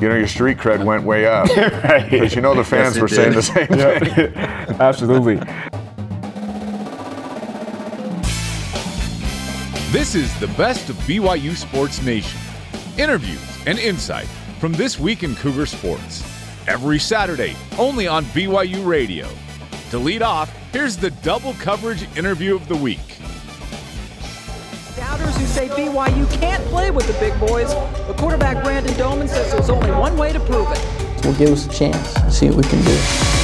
you know, your street cred went way up. right. Because you know the fans Yes, it were saying the same thing. Absolutely. This is the best of BYU Sports Nation. Interviews and insight from this week in Cougar Sports. Every Saturday, only on BYU Radio. To lead off, here's the double coverage interview of the week. Doubters who say BYU can't play with the big boys, but quarterback Brandon Doman says there's only one way to prove it. will give us a chance, see what we can do.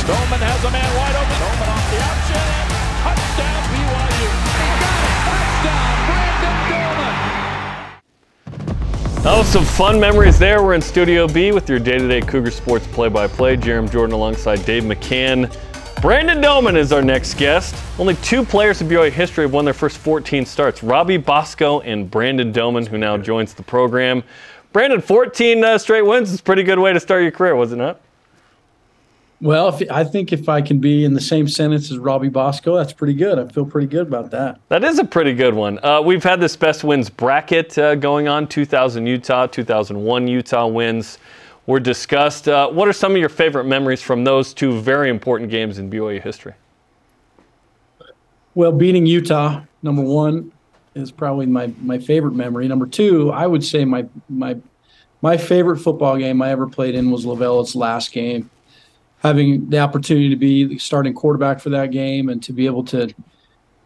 Doman has a man wide open. Doman off the option touchdown BYU. He got it. Touchdown, Brandon Doman. Oh, some fun memories there. We're in Studio B with your day-to-day Cougar Sports play-by-play. Jarom Jordan alongside Dave McCann. Brandon Doman is our next guest. Only two players in BYU history have won their first 14 starts. Robbie Bosco and Brandon Doman, who now joins the program. Brandon, 14 uh, straight wins is a pretty good way to start your career, was it not? Well, if, I think if I can be in the same sentence as Robbie Bosco, that's pretty good. I feel pretty good about that. That is a pretty good one. Uh, we've had this best wins bracket uh, going on 2000 Utah, 2001 Utah wins were discussed. Uh, what are some of your favorite memories from those two very important games in BYU history? Well, beating Utah, number one, is probably my, my favorite memory. Number two, I would say my my my favorite football game I ever played in was LaVell's last game. Having the opportunity to be the starting quarterback for that game and to be able to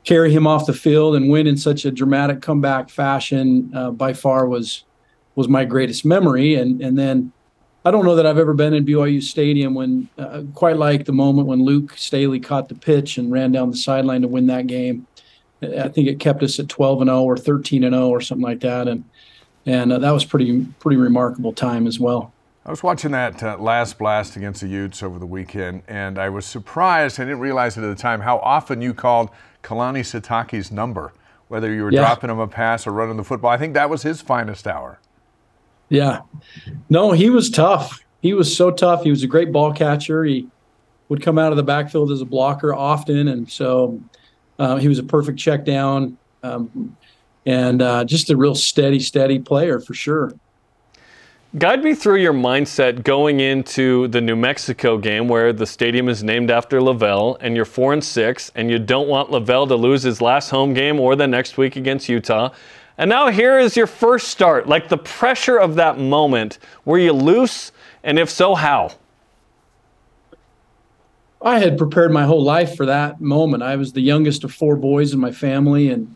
carry him off the field and win in such a dramatic comeback fashion uh, by far was was my greatest memory. And and then I don't know that I've ever been in BYU Stadium when uh, quite like the moment when Luke Staley caught the pitch and ran down the sideline to win that game. I think it kept us at 12 and 0 or 13 and 0 or something like that, and and uh, that was pretty pretty remarkable time as well. I was watching that uh, last blast against the Utes over the weekend, and I was surprised. I didn't realize it at the time how often you called Kalani Sitake's number, whether you were Yeah. dropping him a pass or running the football. I think that was his finest hour. Yeah, no, he was tough. He was so tough. He was a great ball catcher. He would come out of the backfield as a blocker often, and so uh, he was a perfect check down um, and uh, just a real steady, steady player for sure. Guide me through your mindset going into the New Mexico game where the stadium is named after LaVell and you're 4 and 6 and you don't want LaVell to lose his last home game or the next week against Utah. And now here is your first start. Like the pressure of that moment. Were you loose? And if so, how? I had prepared my whole life for that moment. I was the youngest of four boys in my family, and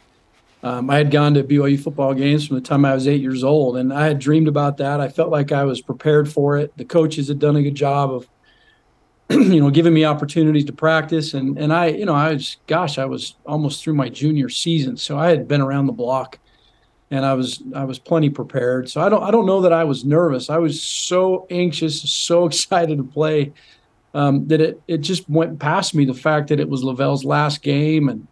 um, I had gone to BYU football games from the time I was eight years old, and I had dreamed about that. I felt like I was prepared for it. The coaches had done a good job of, you know, giving me opportunities to practice, and and I, you know, I was, gosh, I was almost through my junior season, so I had been around the block, and I was I was plenty prepared. So I don't I don't know that I was nervous. I was so anxious, so excited to play um, that it it just went past me the fact that it was LaVell's last game and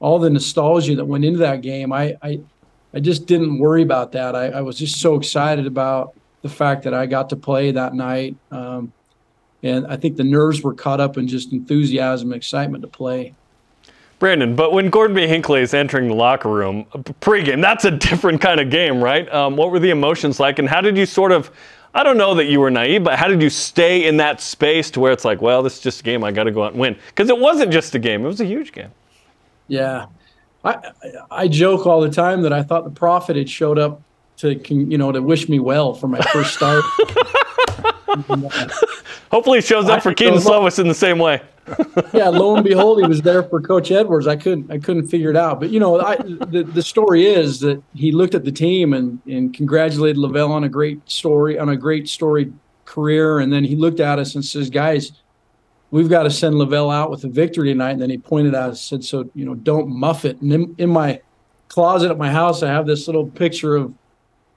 all the nostalgia that went into that game. I I, I just didn't worry about that. I, I was just so excited about the fact that I got to play that night, um, and I think the nerves were caught up in just enthusiasm, excitement to play. Brandon, but when Gordon B. Hinckley is entering the locker room pregame, that's a different kind of game, right? Um, what were the emotions like, and how did you sort of? I don't know that you were naive, but how did you stay in that space to where it's like, well, this is just a game. I got to go out and win because it wasn't just a game; it was a huge game. Yeah, I I joke all the time that I thought the prophet had showed up to you know to wish me well for my first start. Hopefully, it shows up for I- Kedon so- Slovis in the same way. yeah, lo and behold, he was there for Coach Edwards. I couldn't, I couldn't figure it out. But you know, I, the the story is that he looked at the team and and congratulated LaVell on a great story, on a great story career, and then he looked at us and says, "Guys, we've got to send LaVell out with a victory tonight." And then he pointed at us and said, "So you know, don't muff it." And in, in my closet at my house, I have this little picture of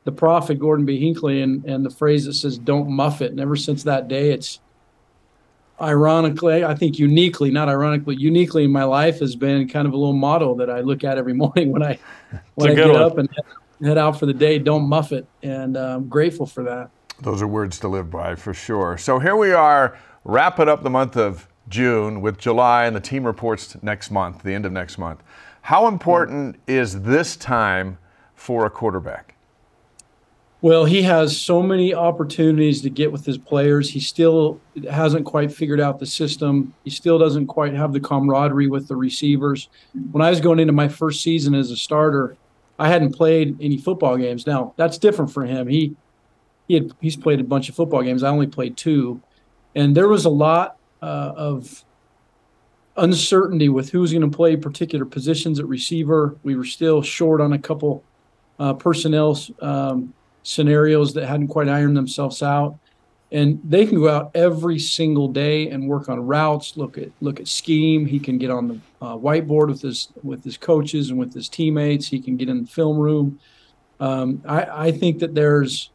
the prophet Gordon B. Hinckley and and the phrase that says, "Don't muff it." And ever since that day, it's ironically, I think uniquely, not ironically, uniquely in my life has been kind of a little motto that I look at every morning when I when a I good get one. up and head out for the day. Don't muff it, and uh, I'm grateful for that. Those are words to live by for sure. So here we are, wrapping up the month of June with July and the team reports next month, the end of next month. How important is this time for a quarterback? Well, he has so many opportunities to get with his players. He still hasn't quite figured out the system. He still doesn't quite have the camaraderie with the receivers. When I was going into my first season as a starter, I hadn't played any football games. Now that's different for him. He he had he's played a bunch of football games. I only played two, and there was a lot uh, of uncertainty with who was going to play particular positions at receiver. We were still short on a couple uh, personnel um, scenarios that hadn't quite ironed themselves out. And they can go out every single day and work on routes, look at look at scheme. He can get on the uh, whiteboard with his with his coaches and with his teammates. He can get in the film room. Um, I, I think that there's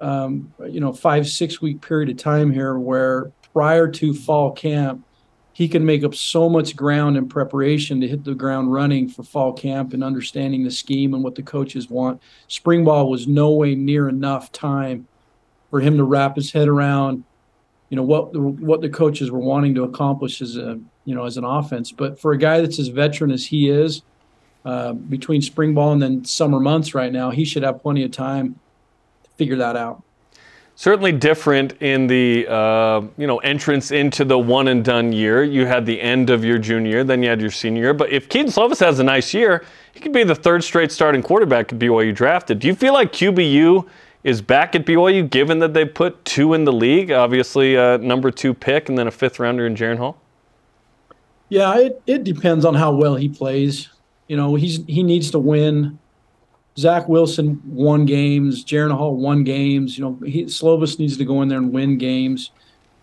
um, you know five six week period of time here where prior to fall camp he can make up so much ground in preparation to hit the ground running for fall camp and understanding the scheme and what the coaches want. Spring ball was no way near enough time for him to wrap his head around, you know, what the, what the coaches were wanting to accomplish as a you know as an offense. But for a guy that's as veteran as he is, uh, between spring ball and then summer months right now, he should have plenty of time to figure that out certainly different in the uh, you know entrance into the one and done year. You had the end of your junior year, then you had your senior year. But if Kedon Slovis has a nice year, he could be the third straight starting quarterback at BYU drafted. Do you feel like QBU is back at BYU, given that they put two in the league? Obviously, a number two pick and then a fifth rounder in Jaren Hall. Yeah, it, it depends on how well he plays. You know, he's he needs to win Zach Wilson won games. Jaren Hall won games. You know, he, Slovis needs to go in there and win games,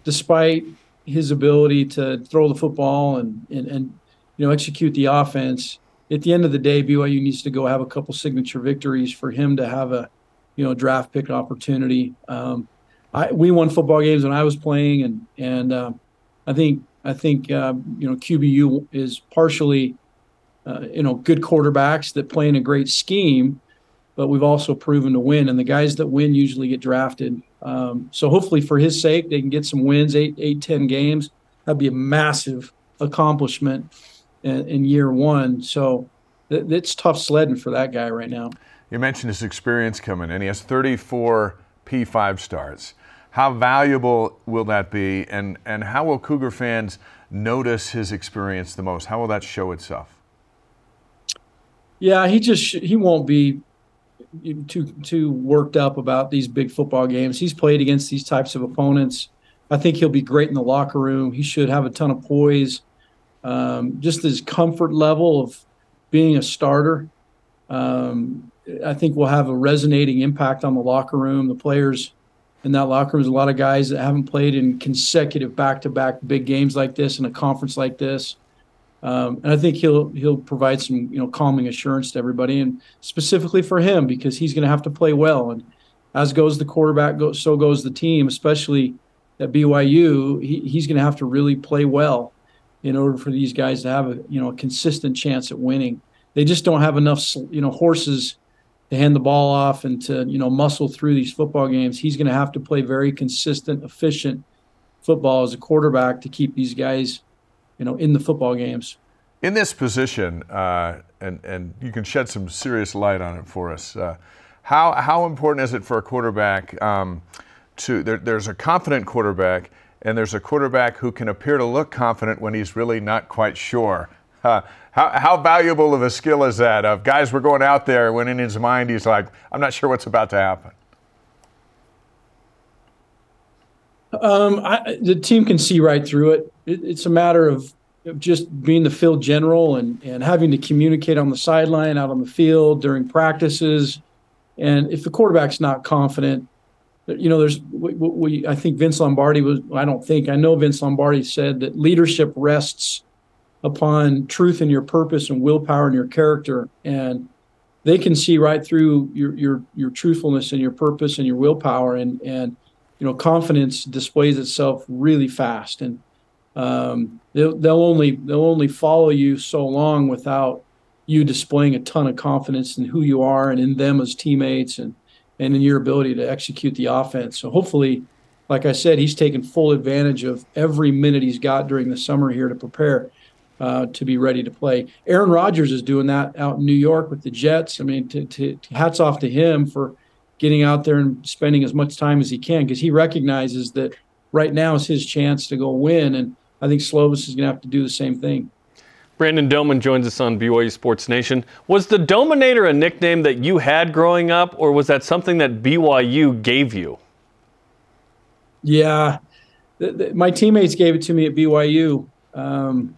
despite his ability to throw the football and, and, and you know execute the offense. At the end of the day, BYU needs to go have a couple signature victories for him to have a you know draft pick opportunity. Um, I, we won football games when I was playing, and and uh, I think I think uh, you know QBU is partially uh, you know good quarterbacks that play in a great scheme but we've also proven to win. And the guys that win usually get drafted. Um, so hopefully, for his sake, they can get some wins, eight, eight, ten games. That'd be a massive accomplishment in, in year one. So th- it's tough sledding for that guy right now. You mentioned his experience coming in. He has 34 P5 starts. How valuable will that be, and, and how will Cougar fans notice his experience the most? How will that show itself? Yeah, he just he won't be too too worked up about these big football games. He's played against these types of opponents. I think he'll be great in the locker room. He should have a ton of poise. Um, just his comfort level of being a starter, um, I think will have a resonating impact on the locker room. The players in that locker room, there's a lot of guys that haven't played in consecutive back-to-back big games like this in a conference like this. Um, and I think he'll he'll provide some you know calming assurance to everybody, and specifically for him because he's going to have to play well. And as goes the quarterback, go, so goes the team. Especially at BYU, he, he's going to have to really play well in order for these guys to have a you know a consistent chance at winning. They just don't have enough you know horses to hand the ball off and to you know muscle through these football games. He's going to have to play very consistent, efficient football as a quarterback to keep these guys you know, in the football games. In this position, uh, and and you can shed some serious light on it for us. Uh, how how important is it for a quarterback um, to there, there's a confident quarterback and there's a quarterback who can appear to look confident when he's really not quite sure. Uh, how, how valuable of a skill is that? Of guys we're going out there when in his mind he's like, I'm not sure what's about to happen. Um, I, the team can see right through it. it. It's a matter of, just being the field general and, and having to communicate on the sideline, out on the field, during practices. And if the quarterback's not confident, you know, there's we, we, I think Vince Lombardi was. I don't think I know Vince Lombardi said that leadership rests upon truth in your purpose and willpower and your character, and they can see right through your your your truthfulness and your purpose and your willpower, and and you know, confidence displays itself really fast, and um, they'll, they'll only they'll only follow you so long without you displaying a ton of confidence in who you are and in them as teammates and and in your ability to execute the offense. So hopefully, like I said, he's taken full advantage of every minute he's got during the summer here to prepare uh, to be ready to play. Aaron Rodgers is doing that out in New York with the Jets. I mean, to, to, hats off to him for getting out there and spending as much time as he can because he recognizes that right now is his chance to go win. And I think Slovis is going to have to do the same thing. Brandon Doman joins us on BYU Sports Nation. Was the Dominator a nickname that you had growing up, or was that something that BYU gave you? Yeah, the, the, my teammates gave it to me at BYU. Um,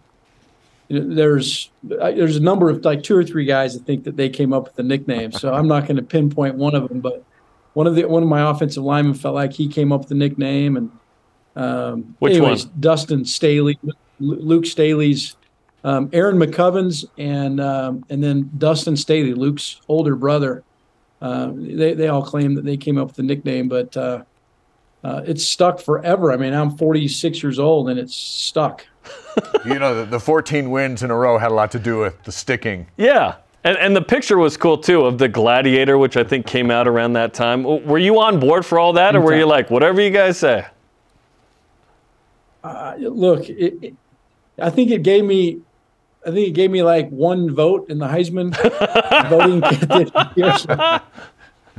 there's there's a number of like two or three guys that think that they came up with the nickname. So I'm not going to pinpoint one of them, but one of the one of my offensive linemen felt like he came up with the nickname. And um, which anyways, one? Dustin Staley, Luke Staley's, um, Aaron McCovens, and um, and then Dustin Staley, Luke's older brother. Uh, they they all claim that they came up with the nickname, but uh, uh, it's stuck forever. I mean, I'm 46 years old and it's stuck. you know, the, the 14 wins in a row had a lot to do with the sticking. Yeah. And, and the picture was cool too of the gladiator, which I think came out around that time. Were you on board for all that, or were you like, whatever you guys say? Uh, look, it, it, I think it gave me, I think it gave me like one vote in the Heisman voting.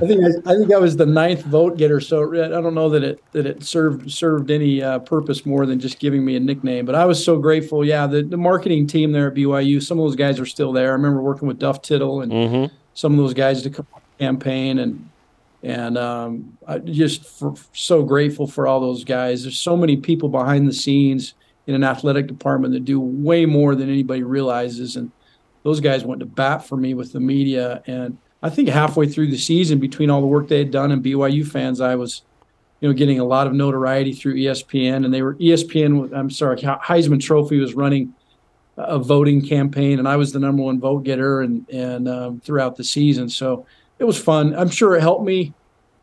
I think I, I, think I was the ninth vote getter, so I don't know that it that it served served any uh, purpose more than just giving me a nickname. But I was so grateful. Yeah, the, the marketing team there at BYU, some of those guys are still there. I remember working with Duff Tittle and mm-hmm. some of those guys to come campaign and and um, I just for, so grateful for all those guys. There's so many people behind the scenes in an athletic department that do way more than anybody realizes, and those guys went to bat for me with the media and I think halfway through the season, between all the work they had done and BYU fans, I was, you know, getting a lot of notoriety through ESPN, and they were ESPN. I'm sorry, Heisman Trophy was running a voting campaign, and I was the number one vote getter, and and um, throughout the season, so it was fun. I'm sure it helped me,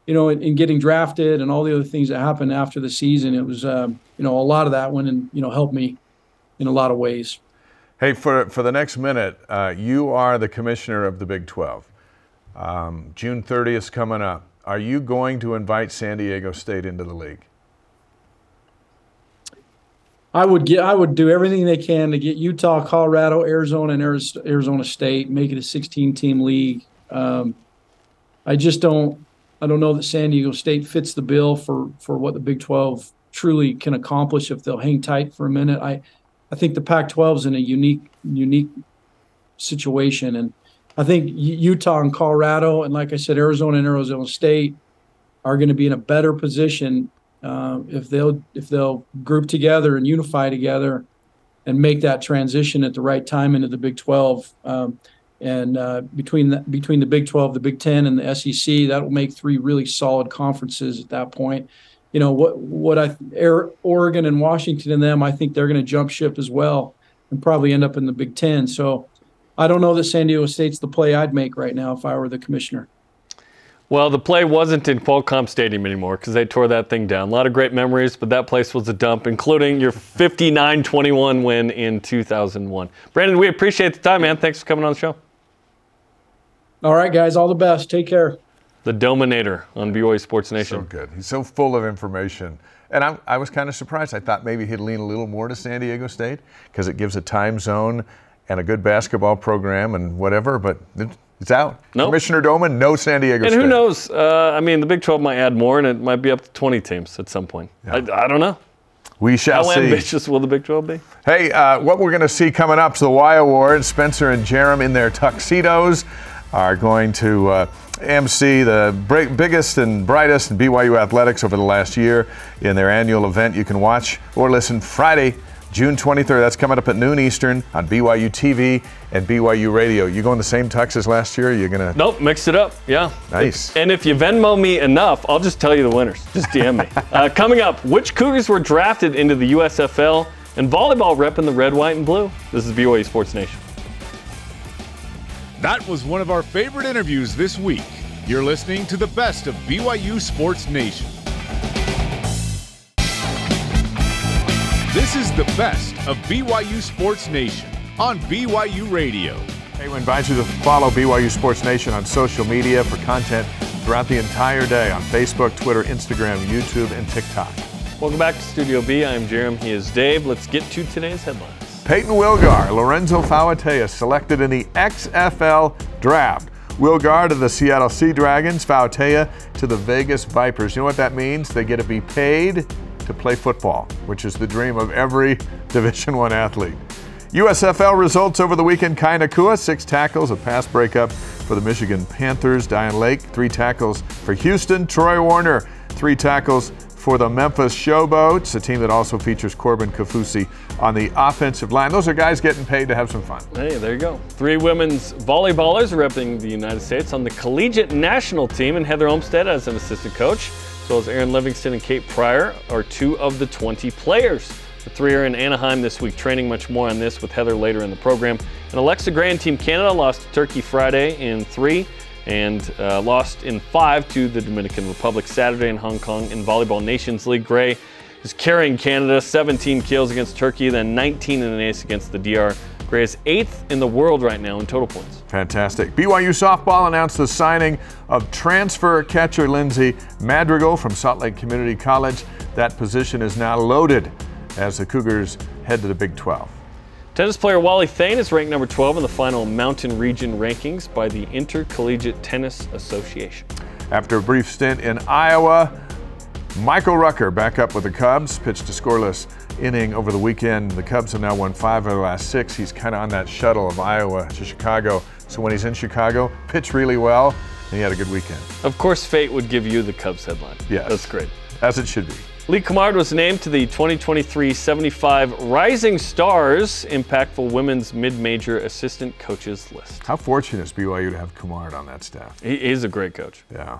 you know, in, in, getting drafted and all the other things that happened after the season. It was, um, you know, a lot of that went and you know helped me in a lot of ways. Hey, for for the next minute, uh, you are the commissioner of the Big 12. Um, June 30th is coming up. Are you going to invite San Diego State into the league? I would get. I would do everything they can to get Utah, Colorado, Arizona, and Arizona State make it a 16-team league. Um, I just don't. I don't know that San Diego State fits the bill for for what the Big 12 truly can accomplish if they'll hang tight for a minute. I I think the Pac-12 is in a unique unique situation, and I think Utah and Colorado, and like I said, Arizona and Arizona State are going to be in a better position uh, if they'll if they'll group together and unify together and make that transition at the right time into the Big 12. Um, and uh, between the, between the Big 12, the Big 10, and the SEC, that will make three really solid conferences at that point. You know what what I Oregon and Washington and them, I think they're going to jump ship as well and probably end up in the Big 10. So I don't know that San Diego State's the play I'd make right now if I were the commissioner. Well, the play wasn't in Qualcomm Stadium anymore because they tore that thing down. A lot of great memories, but that place was a dump, including your 59 21 win in 2001. Brandon, we appreciate the time, man. Thanks for coming on the show. All right, guys. All the best. Take care. The Dominator on BYU Sports Nation. So good. He's so full of information. And I, I was kind of surprised. I thought maybe he'd lean a little more to San Diego State because it gives a time zone and a good basketball program and whatever, but it's out. Nope. Commissioner Doman, no San Diego and State. who knows? Uh, I mean, the Big 12 might add more, and it might be up to 20 teams at some point. Yeah. I, I, don't know. We shall How see. How ambitious will the Big 12 be? Hey, uh, what we're going to see coming up is the Y Awards. Spencer and Jarom in their tuxedos are going to uh, MC the biggest and brightest in BYU athletics over the last year in their annual event. You can watch or listen Friday June 23rd. That's coming up at noon Eastern on BYU TV and BYU Radio. You going the same tux as last year? You're gonna? Nope, mixed it up. Yeah. Nice. And if you Venmo me enough, I'll just tell you the winners. Just DM me. uh, coming up, which Cougars were drafted into the USFL and volleyball rep in the red, white, and blue? This is BYU Sports Nation. That was one of our favorite interviews this week. You're listening to the best of BYU Sports Nation. This is the best of BYU Sports Nation on BYU Radio. Hey, we invite you to follow BYU Sports Nation on social media for content throughout the entire day on Facebook, Twitter, Instagram, YouTube, and TikTok. Welcome back to Studio B. I'm Jeremy. He is Dave. Let's get to today's headlines. Payton Wilgar, Lorenzo Fauatea selected in the XFL draft. Wilgar to the Seattle Sea Dragons. Fauatea to the Vegas Vipers. You know what that means? They get to be paid to play football, which is the dream of every Division One athlete. USFL results over the weekend. Kai Nacua, six tackles, a pass breakup for the Michigan Panthers. Dayan Lake, three tackles for Houston. Troy Warner, three tackles for the Memphis Showboats, a team that also features Corbin Kaufusi on the offensive line. Those are guys getting paid to have some fun. Hey, there you go. Three women's volleyballers representing the United States on the collegiate national team, and Heather Olmstead as an assistant coach, as well as Erin Livingston and Kate Pryor are two of the 20 players. The three are in Anaheim this week, training much more on this with Heather later in the program. And Alexa Gray and Team Canada lost to Turkey Friday in three and uh, lost in five to the Dominican Republic Saturday in Hong Kong in Volleyball Nations League. Gray is carrying Canada, 17 kills against Turkey, then 19 in an ace against the DR. Gray is eighth in the world right now in total points. Fantastic. BYU softball announced the signing of transfer catcher Lindsay Madrigal from Salt Lake Community College. That position is now loaded as the Cougars head to the Big 12. Tennis player Wally Thane is ranked number 12 in the final Mountain Region rankings by the Intercollegiate Tennis Association. After a brief stint in Iowa, Michael Rucker back up with the Cubs, pitched a scoreless inning over the weekend. The Cubs have now won five of the last six. He's kind of on that shuttle of Iowa to Chicago. So when he's in Chicago, pitch really well, and he had a good weekend. Of course, fate would give you the Cubs headline. Yes. That's great. As it should be. Lee Cummard was named to the 2023 75 Rising Stars Impactful Women's Mid-Major Assistant Coaches list. How fortunate is BYU to have Cummard on that staff? He is a great coach. Yeah.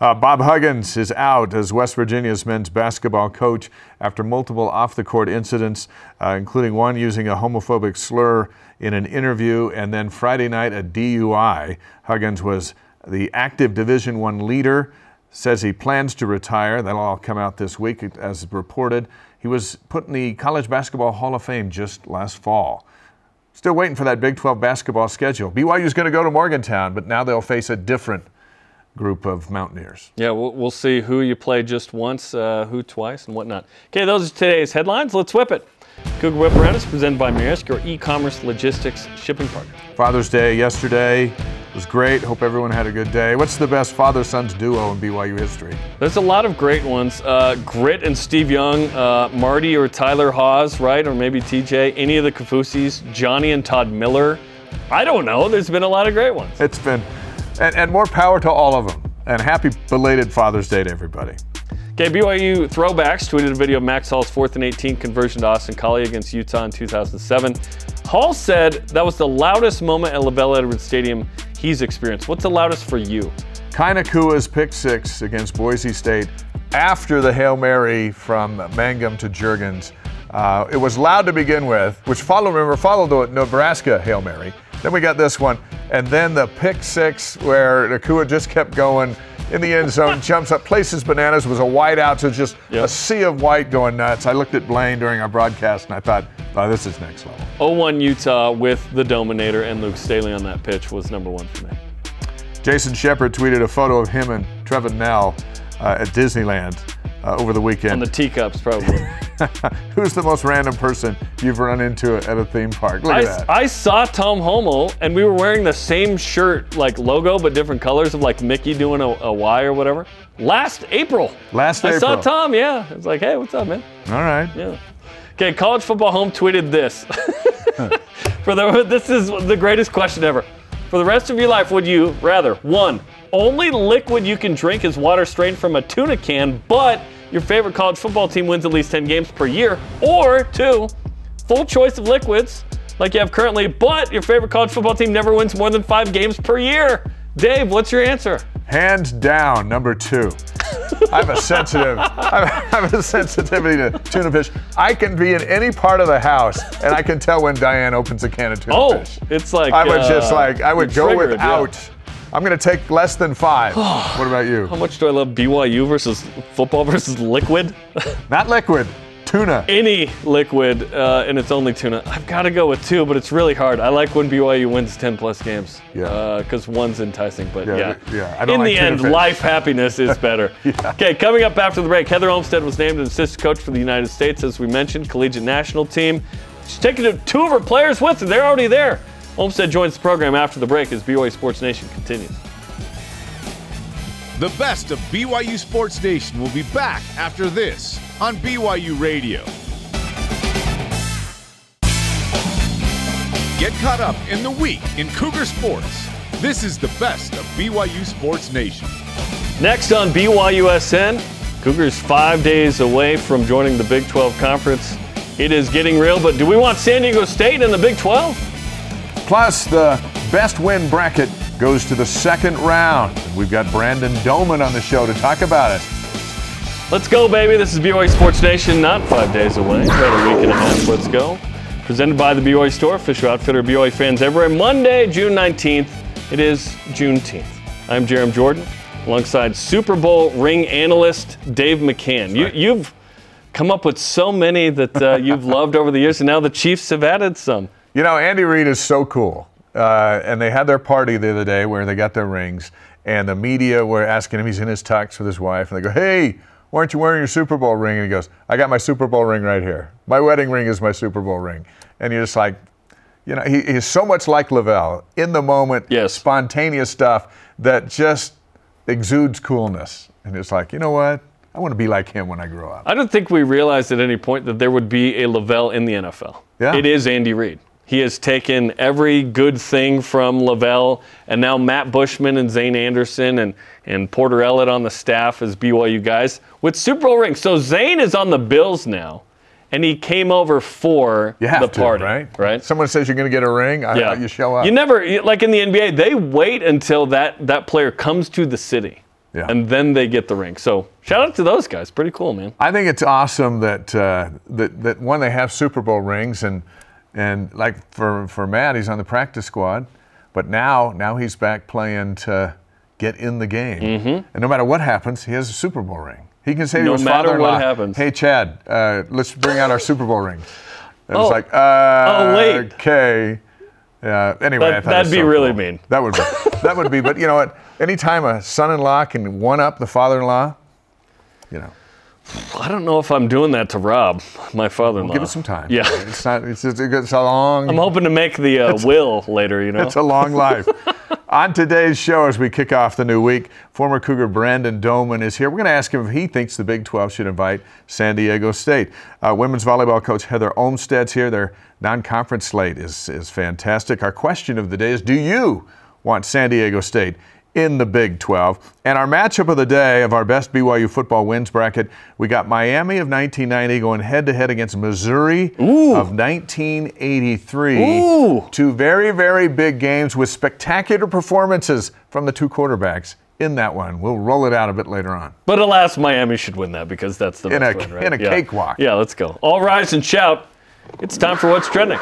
Uh, Bob Huggins is out as West Virginia's men's basketball coach after multiple off the court incidents, uh, including one using a homophobic slur in an interview, and then Friday night a DUI. Huggins was the active Division One leader says he plans to retire. That'll all come out this week, as reported. He was put in the College Basketball Hall of Fame just last fall. Still waiting for that Big 12 basketball schedule. BYU is going to go to Morgantown, but now they'll face a different group of Mountaineers. Yeah, we'll, we'll see who you play just once, uh, who twice, and whatnot. Okay, those are today's headlines. Let's whip it. Cougar Whip Around is presented by Maersk, your e-commerce logistics shipping partner. Father's Day yesterday was great. Hope everyone had a good day. What's the best father-sons duo in BYU history? There's a lot of great ones. Uh, Grit and Steve Young, uh, Marty or Tyler Haws, right? Or maybe TJ, any of the Kaufusis, Johnny and Todd Miller. I don't know. There's been a lot of great ones. It's been, and, and more power to all of them. And happy belated Father's Day to everybody. Okay, BYU throwbacks tweeted a video of Max Hall's fourth and 18 conversion to Austin Collie against Utah in 2007. Hall said that was the loudest moment at LaVell Edwards Stadium he's experienced. What's the loudest for you? Kai Nacua's pick six against Boise State after the Hail Mary from Mangum to Juergens. Uh, it was loud to begin with, which followed, remember, followed the Nebraska Hail Mary. Then we got this one, and then the pick six where Nacua just kept going in the end zone, jumps up, places bananas, was a white out, so just Yep. a sea of white going nuts. I looked at Blaine during our broadcast and I thought, oh, this is next level. 0-1 Utah with the Dominator and Luke Staley on that pitch was number one for me. Jason Shepard tweeted a photo of him and Trevin Knell uh, at Disneyland uh, over the On weekend. the teacups, probably. Who's the most random person you've run into at a theme park? Look I, at that. I saw Tom Holmoe, and we were wearing the same shirt, like logo, but different colors of like Mickey doing a, a Y or whatever. Last April. Last April. I saw Tom, yeah. It's like, hey, what's up, man? All right. Yeah. Okay, college football home tweeted this. For the this is the greatest question ever. For the rest of your life, would you rather one, only liquid you can drink is water strained from a tuna can, but your favorite college football team wins at least 10 games per year, or two, full choice of liquids like you have currently, but your favorite college football team never wins more than five games per year? Dave, what's your answer? Hands down, number two. I have a sensitive, I have a sensitivity to tuna fish. I can be in any part of the house and I can tell when Diane opens a can of tuna Oh, fish. it's like I would just uh, like, I would go triggered, yeah. I'm going to take less than five. what about you? How much do I love BYU versus football versus liquid? Not liquid, tuna. Any liquid, uh, and it's only tuna. I've got to go with two, but it's really hard. I like when BYU wins 10 plus games. Yeah. Because one's enticing, but Yeah, yeah. yeah, I don't In like the end, fish. life happiness is better. Okay, coming up after the break, Heather Olmstead was named an assistant coach for the United States, as we mentioned, collegiate national team. She's taking two of her players with her. They're already there. Olmstead joins the program after the break as BYU Sports Nation continues. The best of BYU Sports Nation will be back after this on BYU Radio. Get caught up in the week in Cougar Sports. This is the best of BYU Sports Nation. Next on BYUSN, Cougars five days away from joining the Big 12 Conference. It is getting real, but do we want San Diego State in the Big 12? Plus, the best win bracket goes to the second round. We've got Brandon Doman on the show to talk about it. Let's go, baby. This is BYU Sports Nation, not five days away, about a week and a half. Let's go. Presented by the BYU Store, official outfitter of BYU fans everywhere. Monday, June 19th. It is Juneteenth. I'm Jarom Jordan, alongside Super Bowl ring analyst Dave McCann. You, you've come up with so many that uh, you've loved over the years, and now the Chiefs have added some. You know, Andy Reid is so cool. Uh, and they had their party the other day where they got their rings, and the media were asking him, he's in his tux with his wife, and they go, Hey, why aren't you wearing your Super Bowl ring? And he goes, I got my Super Bowl ring right here. My wedding ring is my Super Bowl ring. And you're just like, you know, he, he's so much like LaVell in the moment, Yes. spontaneous stuff that just exudes coolness. And it's like, you know what? I want to be like him when I grow up. I don't think we realized at any point that there would be a LaVell in the NFL. Yeah. It is Andy Reid. He has taken every good thing from LaVell, and now Matt Bushman and Zane Anderson and, and Porter Ellett on the staff as BYU guys with Super Bowl rings. So Zane is on the Bills now, and he came over for the to, party, right? Right. Someone says you're going to get a ring, I, yeah. you show up. You never like in the NBA. They wait until that that player comes to the city, Yeah. and then they get the ring. So shout out to those guys. Pretty cool, man. I think it's awesome that uh, that that one they have Super Bowl rings and and like for for Matt he's on the practice squad, but now now he's back playing to get in the game. Mm-hmm. And no matter what happens, he has a Super Bowl ring. He can say No to his matter father-in-law, what happens. "Hey Chad, uh, let's bring out our Super Bowl rings." And Oh. it's like, uh, Oh, wait. okay. Yeah. Anyway, That- I thought that'd be so really cool. mean. That would be. that would be. But you know what? Anytime a son-in-law can one-up the father-in-law, you know. I don't know if I'm doing that to Rob, my father-in-law. Give it some time. Yeah. It's not. It's, it's, it's a long. I'm hoping to make the uh, will later. You know. It's a long life. On today's show, as we kick off the new week, former Cougar Brandon Doman is here. We're going to ask him if he thinks the Big 12 should invite San Diego State. Uh, women's volleyball coach Heather Olmstead's here. Their non-conference slate is is fantastic. Our question of the day is: Do you want San Diego State? In the Big 12. And our matchup of the day of our best BYU football wins bracket, we got Miami of 1990 going head to head against Missouri of 1983. Ooh. Two very, very big games with spectacular performances from the two quarterbacks in that one. We'll roll it out a bit later on. But alas, Miami should win that because that's the In best a- win, right? in a yeah. cakewalk. Yeah, let's go. All rise and shout. It's time for what's trending.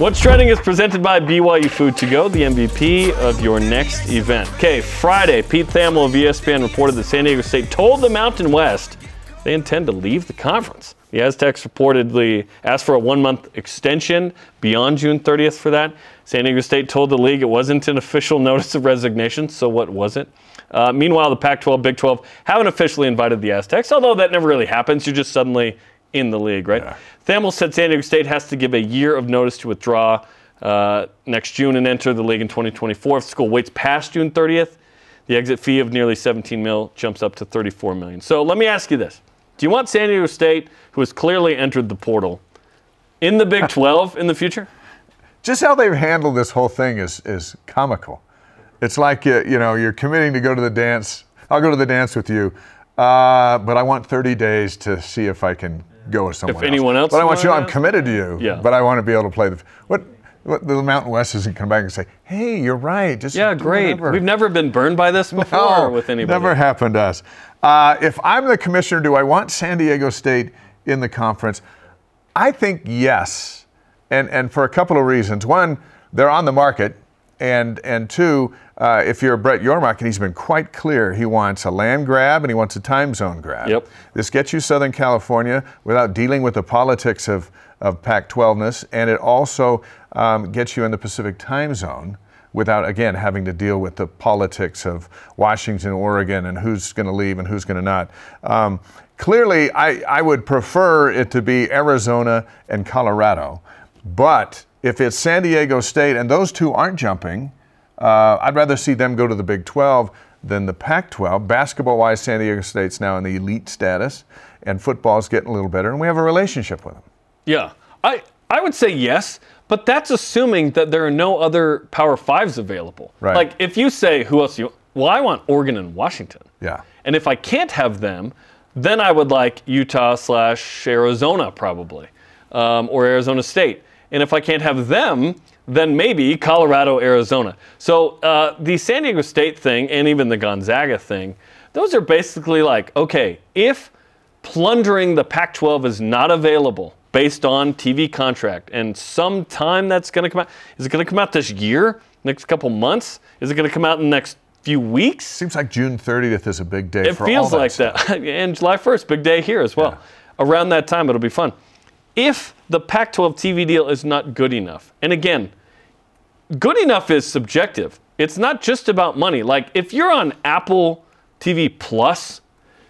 What's Trending is presented by BYU Food to Go, the MVP of your next event. Okay, Friday, Pete Thamel of ESPN reported that San Diego State told the Mountain West they intend to leave the conference. The Aztecs reportedly asked for a one month extension beyond June 30th for that. San Diego State told the league it wasn't an official notice of resignation, so what was it? Uh, meanwhile, the Pac 12, Big 12 haven't officially invited the Aztecs, although that never really happens. You're just suddenly in the league, right? Thamel said San Diego State has to give a year of notice to withdraw uh, next June and enter the league in 2024. If the school waits past June 30th, the exit fee of nearly 17 mil jumps up to 34 million. So let me ask you this: Do you want San Diego State, who has clearly entered the portal, in the Big 12 in the future? Just how they've handled this whole thing is, is comical. It's like, uh, you know, you're committing to go to the dance. I'll go to the dance with you, uh, but I want 30 days to see if I can go with someone else. anyone else But I want you I'm committed to you, Yeah. but I want to be able to play the. What, what the Mountain West doesn't come back and say, hey, you're right. Just Yeah, great. whatever." We've never been burned by this before No, with anybody. Never happened to us. Uh, if I'm the commissioner, do I want San Diego State in the conference? I think yes, and and for a couple of reasons. One, they're on the market, and and two, uh, if you're Brett Yormark, and he's been quite clear, he wants a land grab and he wants a time zone grab. Yep. This gets you Southern California without dealing with the politics of of Pac-12ness, and it also um, gets you in the Pacific time zone. without again having to deal with the politics of Washington, Oregon, and who's going to leave and who's going to not. Um, clearly, I, I would prefer it to be Arizona and Colorado, but if it's San Diego State and those two aren't jumping, uh, I'd rather see them go to the Big 12 than the Pac 12. Basketball wise, San Diego State's now in the elite status, and football's getting a little better, and we have a relationship with them. Yeah, I I would say yes, but that's assuming that there are no other Power Fives available. Right. Like if you say who else you well, I want Oregon and Washington. Yeah. And if I can't have them, then I would like Utah slash Arizona probably, um, or Arizona State. And if I can't have them, then maybe Colorado, Arizona. So uh, the San Diego State thing and even the Gonzaga thing, those are basically like, okay, if plundering the Pac 12 is not available based on TV contract and sometime that's going to come out, is it going to come out this year, next couple months? Is it going to come out in the next few weeks? Seems like June 30th is a big day It for feels all like stuff. that. and July 1st, big day here as well. Around that time, it'll be fun. If the Pac 12 TV deal is not good enough, and again, good enough is subjective. It's not just about money. Like if you're on Apple TV Plus,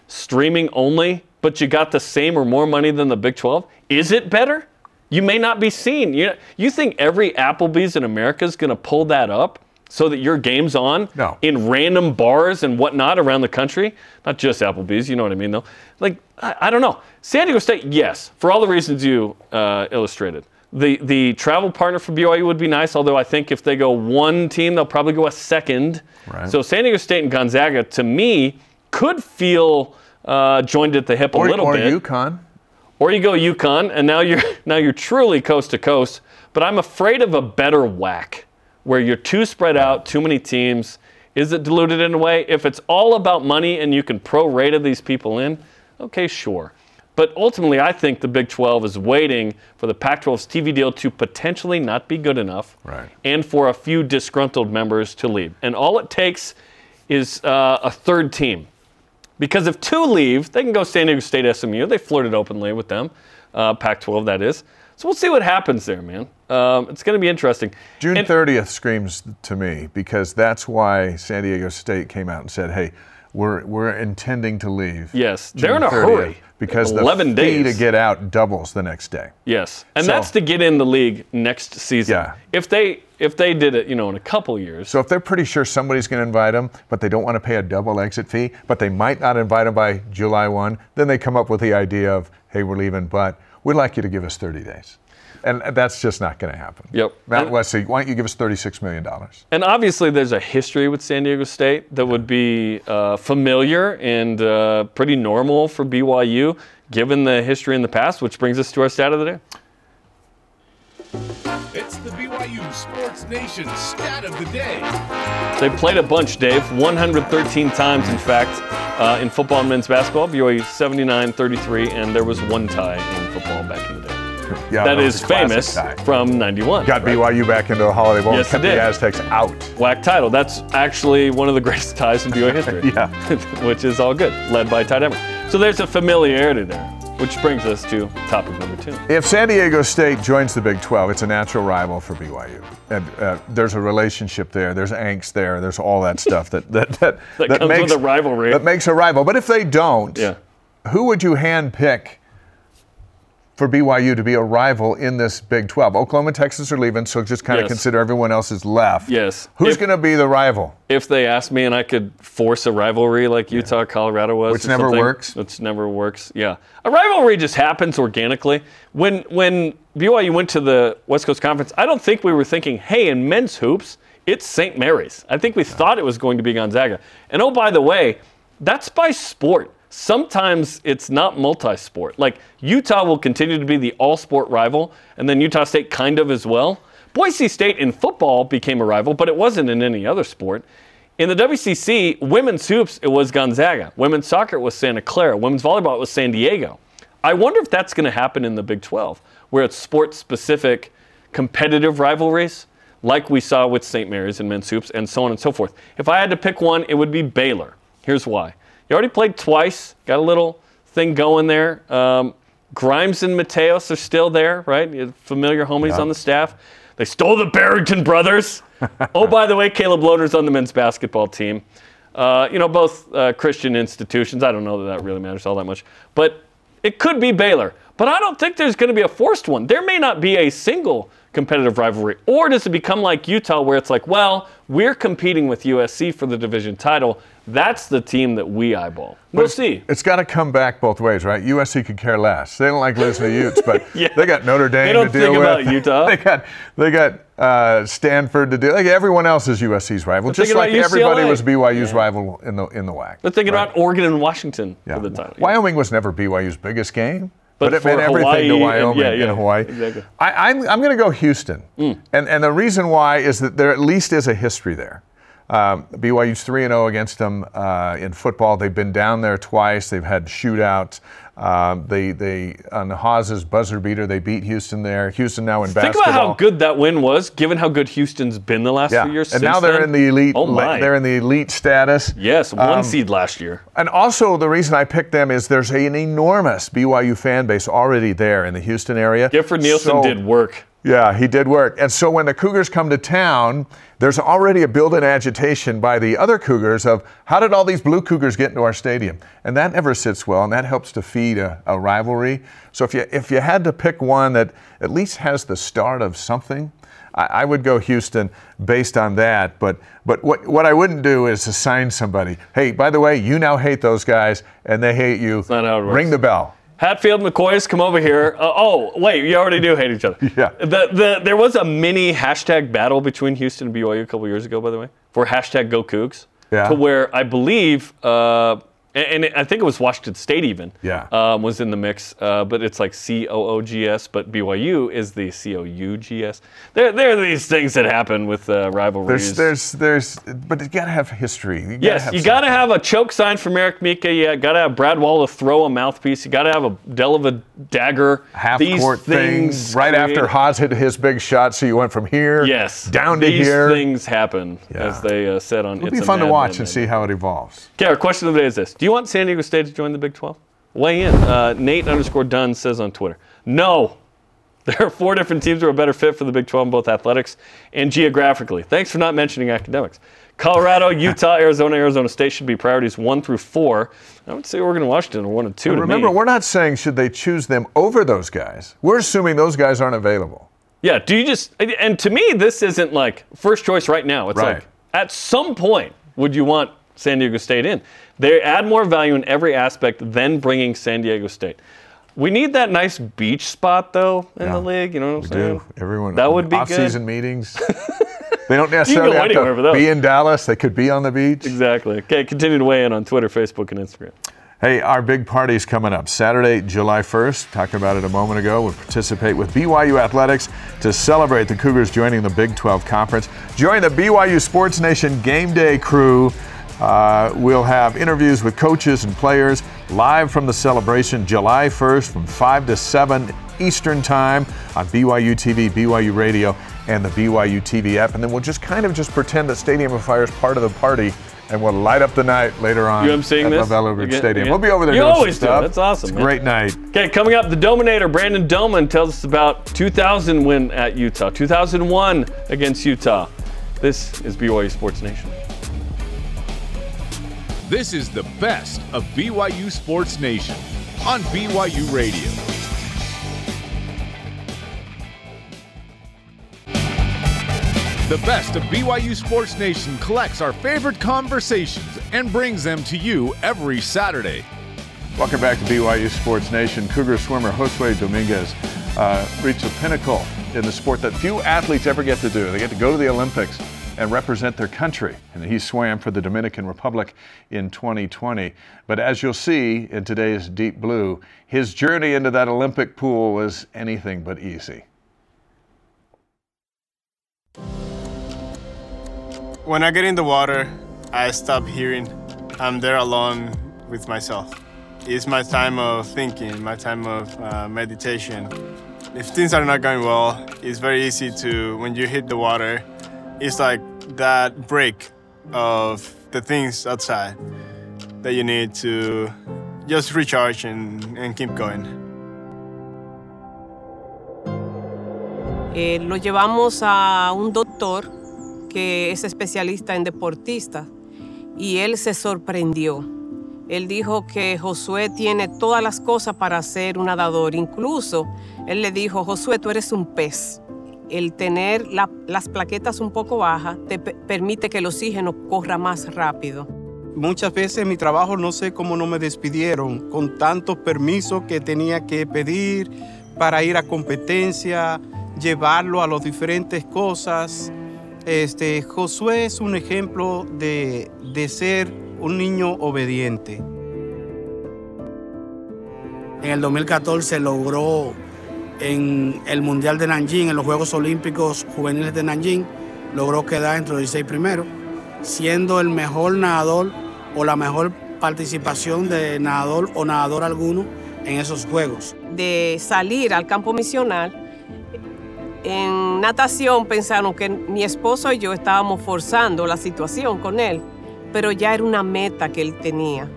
streaming only, but you got the same or more money than the Big 12, is it better? You may not be seen. You, you think every Applebee's in America is going to pull that up so that your game's on No. in random bars and whatnot around the country? Not just Applebee's, you know what I mean, though. Like, I, I don't know. San Diego State, yes, for all the reasons you uh, illustrated. The, the travel partner for BYU would be nice, although I think if they go one team, they'll probably go a second. Right. So San Diego State and Gonzaga, to me, could feel uh, joined at the hip Or, a little or bit. UConn. Or you go UConn, and now you're now you're truly coast to coast. But I'm afraid of a better whack, where you're too spread out, too many teams. Is it diluted in a way? If it's all about money and you can prorate these people in, okay, sure. But ultimately, I think the Big 12 is waiting for the Pac-12's TV deal to potentially not be good enough, Right. and for a few disgruntled members to leave. And all it takes is uh, a third team. Because if two leave, they can go San Diego State SMU. They flirted openly with them, uh, Pac 12, that is. So we'll see what happens there, man. Um, it's going to be interesting. June And- 30th screams to me because that's why San Diego State came out and said, "Hey, we're we're intending to leave." Yes, they're in June a hurry. because the 11 fee days. to get out doubles the next day. Yes, and So- that's to get in the league next season. Yeah. If they if they did it, you know, in a couple years. So if they're pretty sure somebody's going to invite them, but they don't want to pay a double exit fee, but they might not invite them by July 1, then they come up with the idea of, "Hey, we're leaving, but we'd like you to give us 30 days." And that's just not going to happen. Yep. Mount And- Wesley, why don't you give us $36 million? And obviously, there's a history with San Diego State that would be uh, familiar and uh, pretty normal for BYU, given the history in the past. Which brings us to our stat of the day. It's the BYU Sports Nation stat of the day. They played a bunch, Dave. 113 times, in fact, uh, in football and men's basketball. BYU 79 33, and there was one tie in football back in the day. Yeah, that is famous tie. from 91. Got right? BYU back into the Holiday Bowl Yes, and kept the Aztecs out. WAC title. That's actually one of the greatest ties in BYU history. Yeah. which is all good, led by Ty Detmer. So there's a familiarity there, which brings us to topic number two. If San Diego State joins the Big 12, it's a natural rival for BYU. And uh, there's a relationship there, there's angst there, there's all that stuff that that that, That comes with a rivalry. That makes a rival. But if they don't, Yeah. who would you hand pick for BYU to be a rival in this Big 12? Oklahoma and Texas are leaving, so just kind of Yes. consider everyone else is left. Yes. Who's going to be the rival? If they asked me and I could force a rivalry like Utah, Colorado was, Which never works. Which never works. Yeah, a rivalry just happens organically. When when BYU went to the West Coast Conference, I don't think we were thinking, hey, in men's hoops, it's St. Mary's. I think we thought it was going to be Gonzaga. And oh, by the way, that's by sport. Sometimes it's not multi-sport. Like Utah will continue to be the all-sport rival, and then Utah State kind of as well. Boise State in football became a rival, but it wasn't in any other sport. In the WCC, women's hoops, it was Gonzaga. Women's soccer, it was Santa Clara. Women's volleyball, it was San Diego. I wonder if that's going to happen in the Big 12, where it's sports specific competitive rivalries, like we saw with St. Mary's and men's hoops, and so on and so forth. If I had to pick one, it would be Baylor. Here's why. You already played twice, got a little thing going there. Um, Grimes and Mateos are still there, right? Familiar homies on the staff. They stole the Barrington brothers. oh, by the way, Caleb Lohner's on the men's basketball team. Uh, you know, both uh, Christian institutions. I don't know that that really matters all that much. But it could be Baylor. But I don't think there's going to be a forced one. There may not be a single competitive rivalry. Or does it become like Utah, where it's like, well, we're competing with USC for the division title. That's the team that we eyeball. We'll it's, see. It's got to come back both ways, right? USC could care less. They don't like losing to Utes, but Yeah. they got Notre Dame They don't to deal think with. about Utah. they got they got uh, Stanford to deal. Like everyone else is USC's rival, just like everybody was BYU's rival in the in the WAC. They're thinking right? about Oregon and Washington Yeah. for the title. Wyoming was never BYU's biggest game, But but, it meant everything Hawaii to and- Wyoming yeah, yeah, and Hawaii. exactly. Mm. I, I'm, I'm going to go Houston, and and the reason why is that there at least is a history there. Um, BYU's three and zero against them uh, in football. They've been down there twice. They've had shootouts. Um, they they on the Haas's buzzer beater. They beat Houston there. Houston now in basketball. Think about how good that win was, given how good Houston's been the last Yeah, few years. and now they're then. in the elite. Oh my! They're in the elite status. yes, one Um, seed last year. And also, the reason I picked them is there's an enormous BYU fan base already there in the Houston area. Gifford Nielsen So- did work. Yeah, he did work. And so when the Cougars come to town, there's already a built in agitation by the other Cougars of how did all these blue Cougars get into our stadium? And that never sits well, and that helps to feed a, a rivalry. So if you, if you had to pick one that at least has the start of something, I, I would go Houston based on that. But, but what, what I wouldn't do is assign somebody, hey, by the way, you now hate those guys, and they hate you. not how it works. Ring the bell. Hatfield McCoys, come over here. Uh, oh, wait, you already do hate each other. Yeah. The, the, there was a mini hashtag battle between Houston and BYU a couple years ago, by the way, for hashtag Go Cougs. Yeah. To where I believe, uh, and, I think it was Washington State even. Yeah. Um, was in the mix, uh, but it's like C O O G S, but BYU is the C O U G S. There, there are these things that happen with uh, rivalries. There's, there's, there's, but you gotta have history. You gotta Yes, have you some- got to have a choke sign from Eric Mika. You got to have Brad Wall to throw a mouthpiece. You got to have a Deliva dagger. half These court thing things right after Haas hit his big shot, so you went from here Yes, down to These here. things happen, Yeah. as they uh, said on. It'll It's be fun to watch and see how it evolves. Okay, our question of the day is this: Do you want San Diego State to join the Big 12? Weigh in. Uh, Nate underscore Dunn says on Twitter, no. There are four different teams who are a better fit for the Big 12 in both athletics and geographically. Thanks for not mentioning academics. Colorado, Utah, Arizona, Arizona State should be priorities one through four. I would say Oregon and Washington are one and two. Remember, me. we're not saying should they choose them over those guys. We're assuming those guys aren't available. Yeah, do you just and to me this isn't like first choice right now. It's Right. like at some point would you want San Diego State in? They add more value in every aspect than bringing San Diego State. We need that nice beach spot though in Yeah, the league, you know what I'm We saying? do. Everyone. That would be good. off-season meetings. they don't necessarily have to be in Dallas. They could be on the beach. Exactly. Okay, continue to weigh in on Twitter, Facebook, and Instagram. Hey, our big party is coming up Saturday, July 1st. Talked about it a moment ago. We'll participate with BYU Athletics to celebrate the Cougars joining the Big 12 Conference. Join the BYU Sports Nation Game Day crew. Uh, we'll have interviews with coaches and players live from the celebration July 1st from 5 to 7 Eastern Time on BYU TV, BYU Radio, and the BYU TV app. And then we'll just kind of just pretend that Stadium of Fire is part of the party. And we'll light up the night later on You emceeing at this? LaVell Ridge Stadium. We'll be over there You always do. stuff. That's awesome, It's a man. great night. Okay, coming up, the Dominator, Brandon Doman, tells us about 2000 win at Utah, 2001 against Utah. This is BYU Sports Nation. This is the best of BYU Sports Nation on BYU Radio. The best of BYU Sports Nation collects our favorite conversations and brings them to you every Saturday. Welcome back to BYU Sports Nation. Cougar swimmer Josue Dominguez uh, reached a pinnacle in the sport that few athletes ever get to do. They get to go to the Olympics and represent their country. And he swam for the Dominican Republic in 2020. But as you'll see in today's Deep Blue, his journey into that Olympic pool was anything but easy. When I get in the water, I stop hearing. I'm there alone with myself. It's my time of thinking, my time of uh, meditation. If things are not going well, it's very easy to, when you hit the water, it's like that break of the things outside that you need to just recharge and, and keep going. Eh, lo llevamos a un doctor que es especialista en deportistas y él se sorprendió. Él dijo que Josué tiene todas las cosas para ser un nadador. Incluso él le dijo, Josué, tú eres un pez. El tener la- las plaquetas un poco bajas te pe- permite que el oxígeno corra más rápido. Muchas veces en mi trabajo no sé cómo no me despidieron con tantos permisos que tenía que pedir para ir a competencia, llevarlo a las diferentes cosas. Este, Josué es un ejemplo de, de ser un niño obediente. En el 2014 logró en el Mundial de Nanjing, en los Juegos Olímpicos Juveniles de Nanjing, logró quedar entre los 16 primeros, siendo el mejor nadador o la mejor participación de nadador o nadador alguno en esos Juegos. de salir al campo misional, en natación pensaron que mi esposo y yo estábamos forzando la situación con él, pero ya era una meta que él tenía,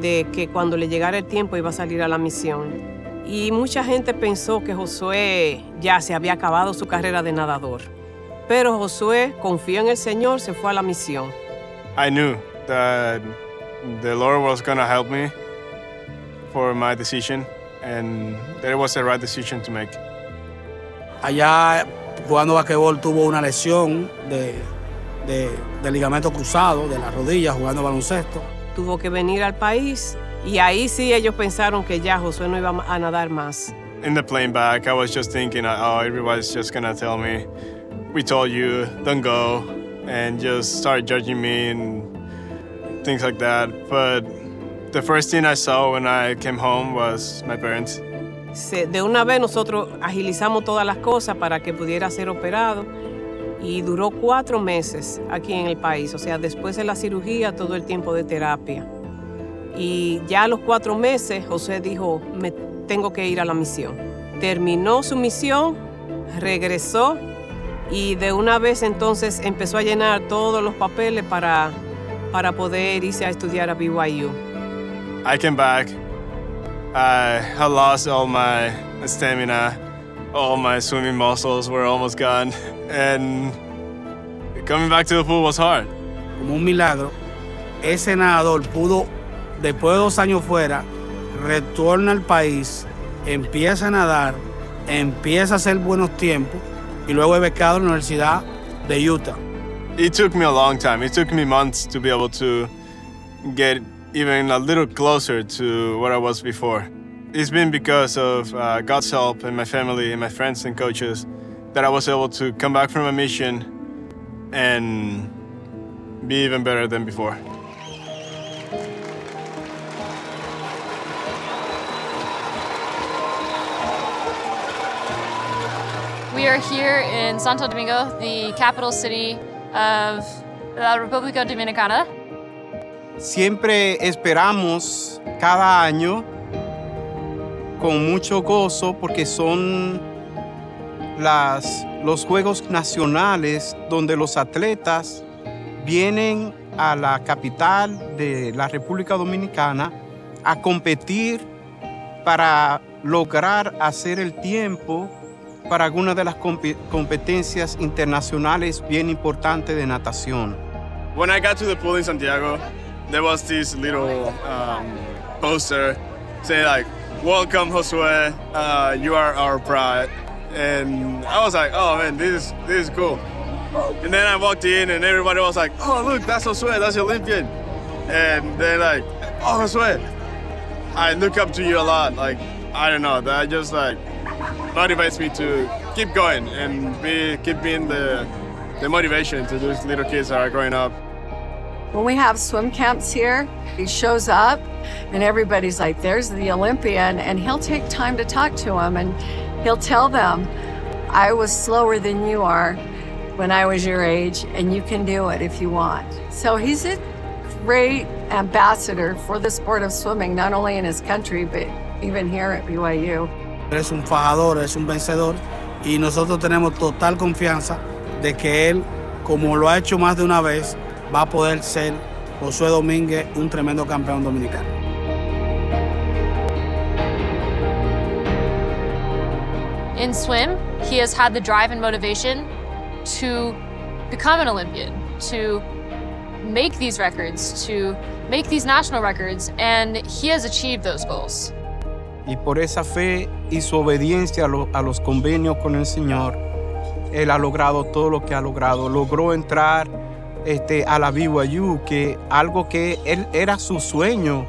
de que cuando le llegara el tiempo iba a salir a la misión. Y mucha gente pensó que Josué ya se había acabado su carrera de nadador. Pero Josué confió en el Señor, se fue a la misión. I knew that the Lord was gonna help me for my decision, and that it was the right decision to make. Allá jugando basquetbol tuvo una lesión de, de, de ligamento cruzado de la rodilla jugando baloncesto. Tuvo que venir al país y ahí sí ellos pensaron que ya Josué no iba a nadar más. In the plane back, I was just thinking, oh, everybody's just gonna tell me, we told you, don't go, and just start judging me and things like that. But the first thing I saw when I came home was my parents. De una vez nosotros agilizamos todas las cosas para que pudiera ser operado y duró cuatro meses aquí en el país, o sea, después de la cirugía, todo el tiempo de terapia. Y ya a los cuatro meses, José dijo, me tengo que ir a la misión. Terminó su misión, regresó y de una vez entonces empezó a llenar todos los papeles para, para poder irse a estudiar a BYU. I came back. I had lost all my stamina. All my swimming muscles were almost gone. And coming back to the pool was hard. Como un milagro, ese nadador pudo, después de dos años fuera, retorna al país, empieza a nadar, empieza a hacer buenos tiempos y luego es becado en la Universidad de Utah. It took me a long time. It took me months to be able to get even a little closer to what I was before. It's been because of uh, God's help and my family and my friends and coaches that I was able to come back from a mission and be even better than before. We are here in Santo Domingo, the capital city of la República Dominicana. Siempre esperamos cada año con mucho gozo porque son los Juegos Nacionales donde los atletas vienen a la capital de la República Dominicana a competir para lograr hacer el tiempo para algunas de las compe- competencias internacionales bien importantes de natación. When I got to the pool in Santiago, there was this little um, poster saying like, "Welcome, Josue. Uh, you are our pride." And I was like, "Oh man, this is this is cool." And then I walked in, and everybody was like, "Oh look, that's Josue. That's the Olympian." And they're like, "Oh Josue, I look up to you a lot. Like, I don't know. That just like motivates me to keep going and be keep being the the motivation to those little kids that are growing up." When we have swim camps here, he shows up and everybody's like, there's the Olympian. And he'll take time to talk to them and he'll tell them, I was slower than you are when I was your age, and you can do it if you want. So he's a great ambassador for the sport of swimming, not only in his country, but even here at BYU. Es un fajador, es un vencedor y nosotros tenemos total confianza de que él, como lo ha hecho más de una vez, va a poder ser Josué Domínguez un tremendo campeón dominicano. In swim, he has had the drive and motivation to become an Olympian, to make these records, to make these national records, and he has achieved those goals. Y por esa fe y su obediencia a, lo- a los convenios con el Señor, Él ha logrado todo lo que ha logrado. Logró entrar este, a la BYU, que algo que él era su sueño.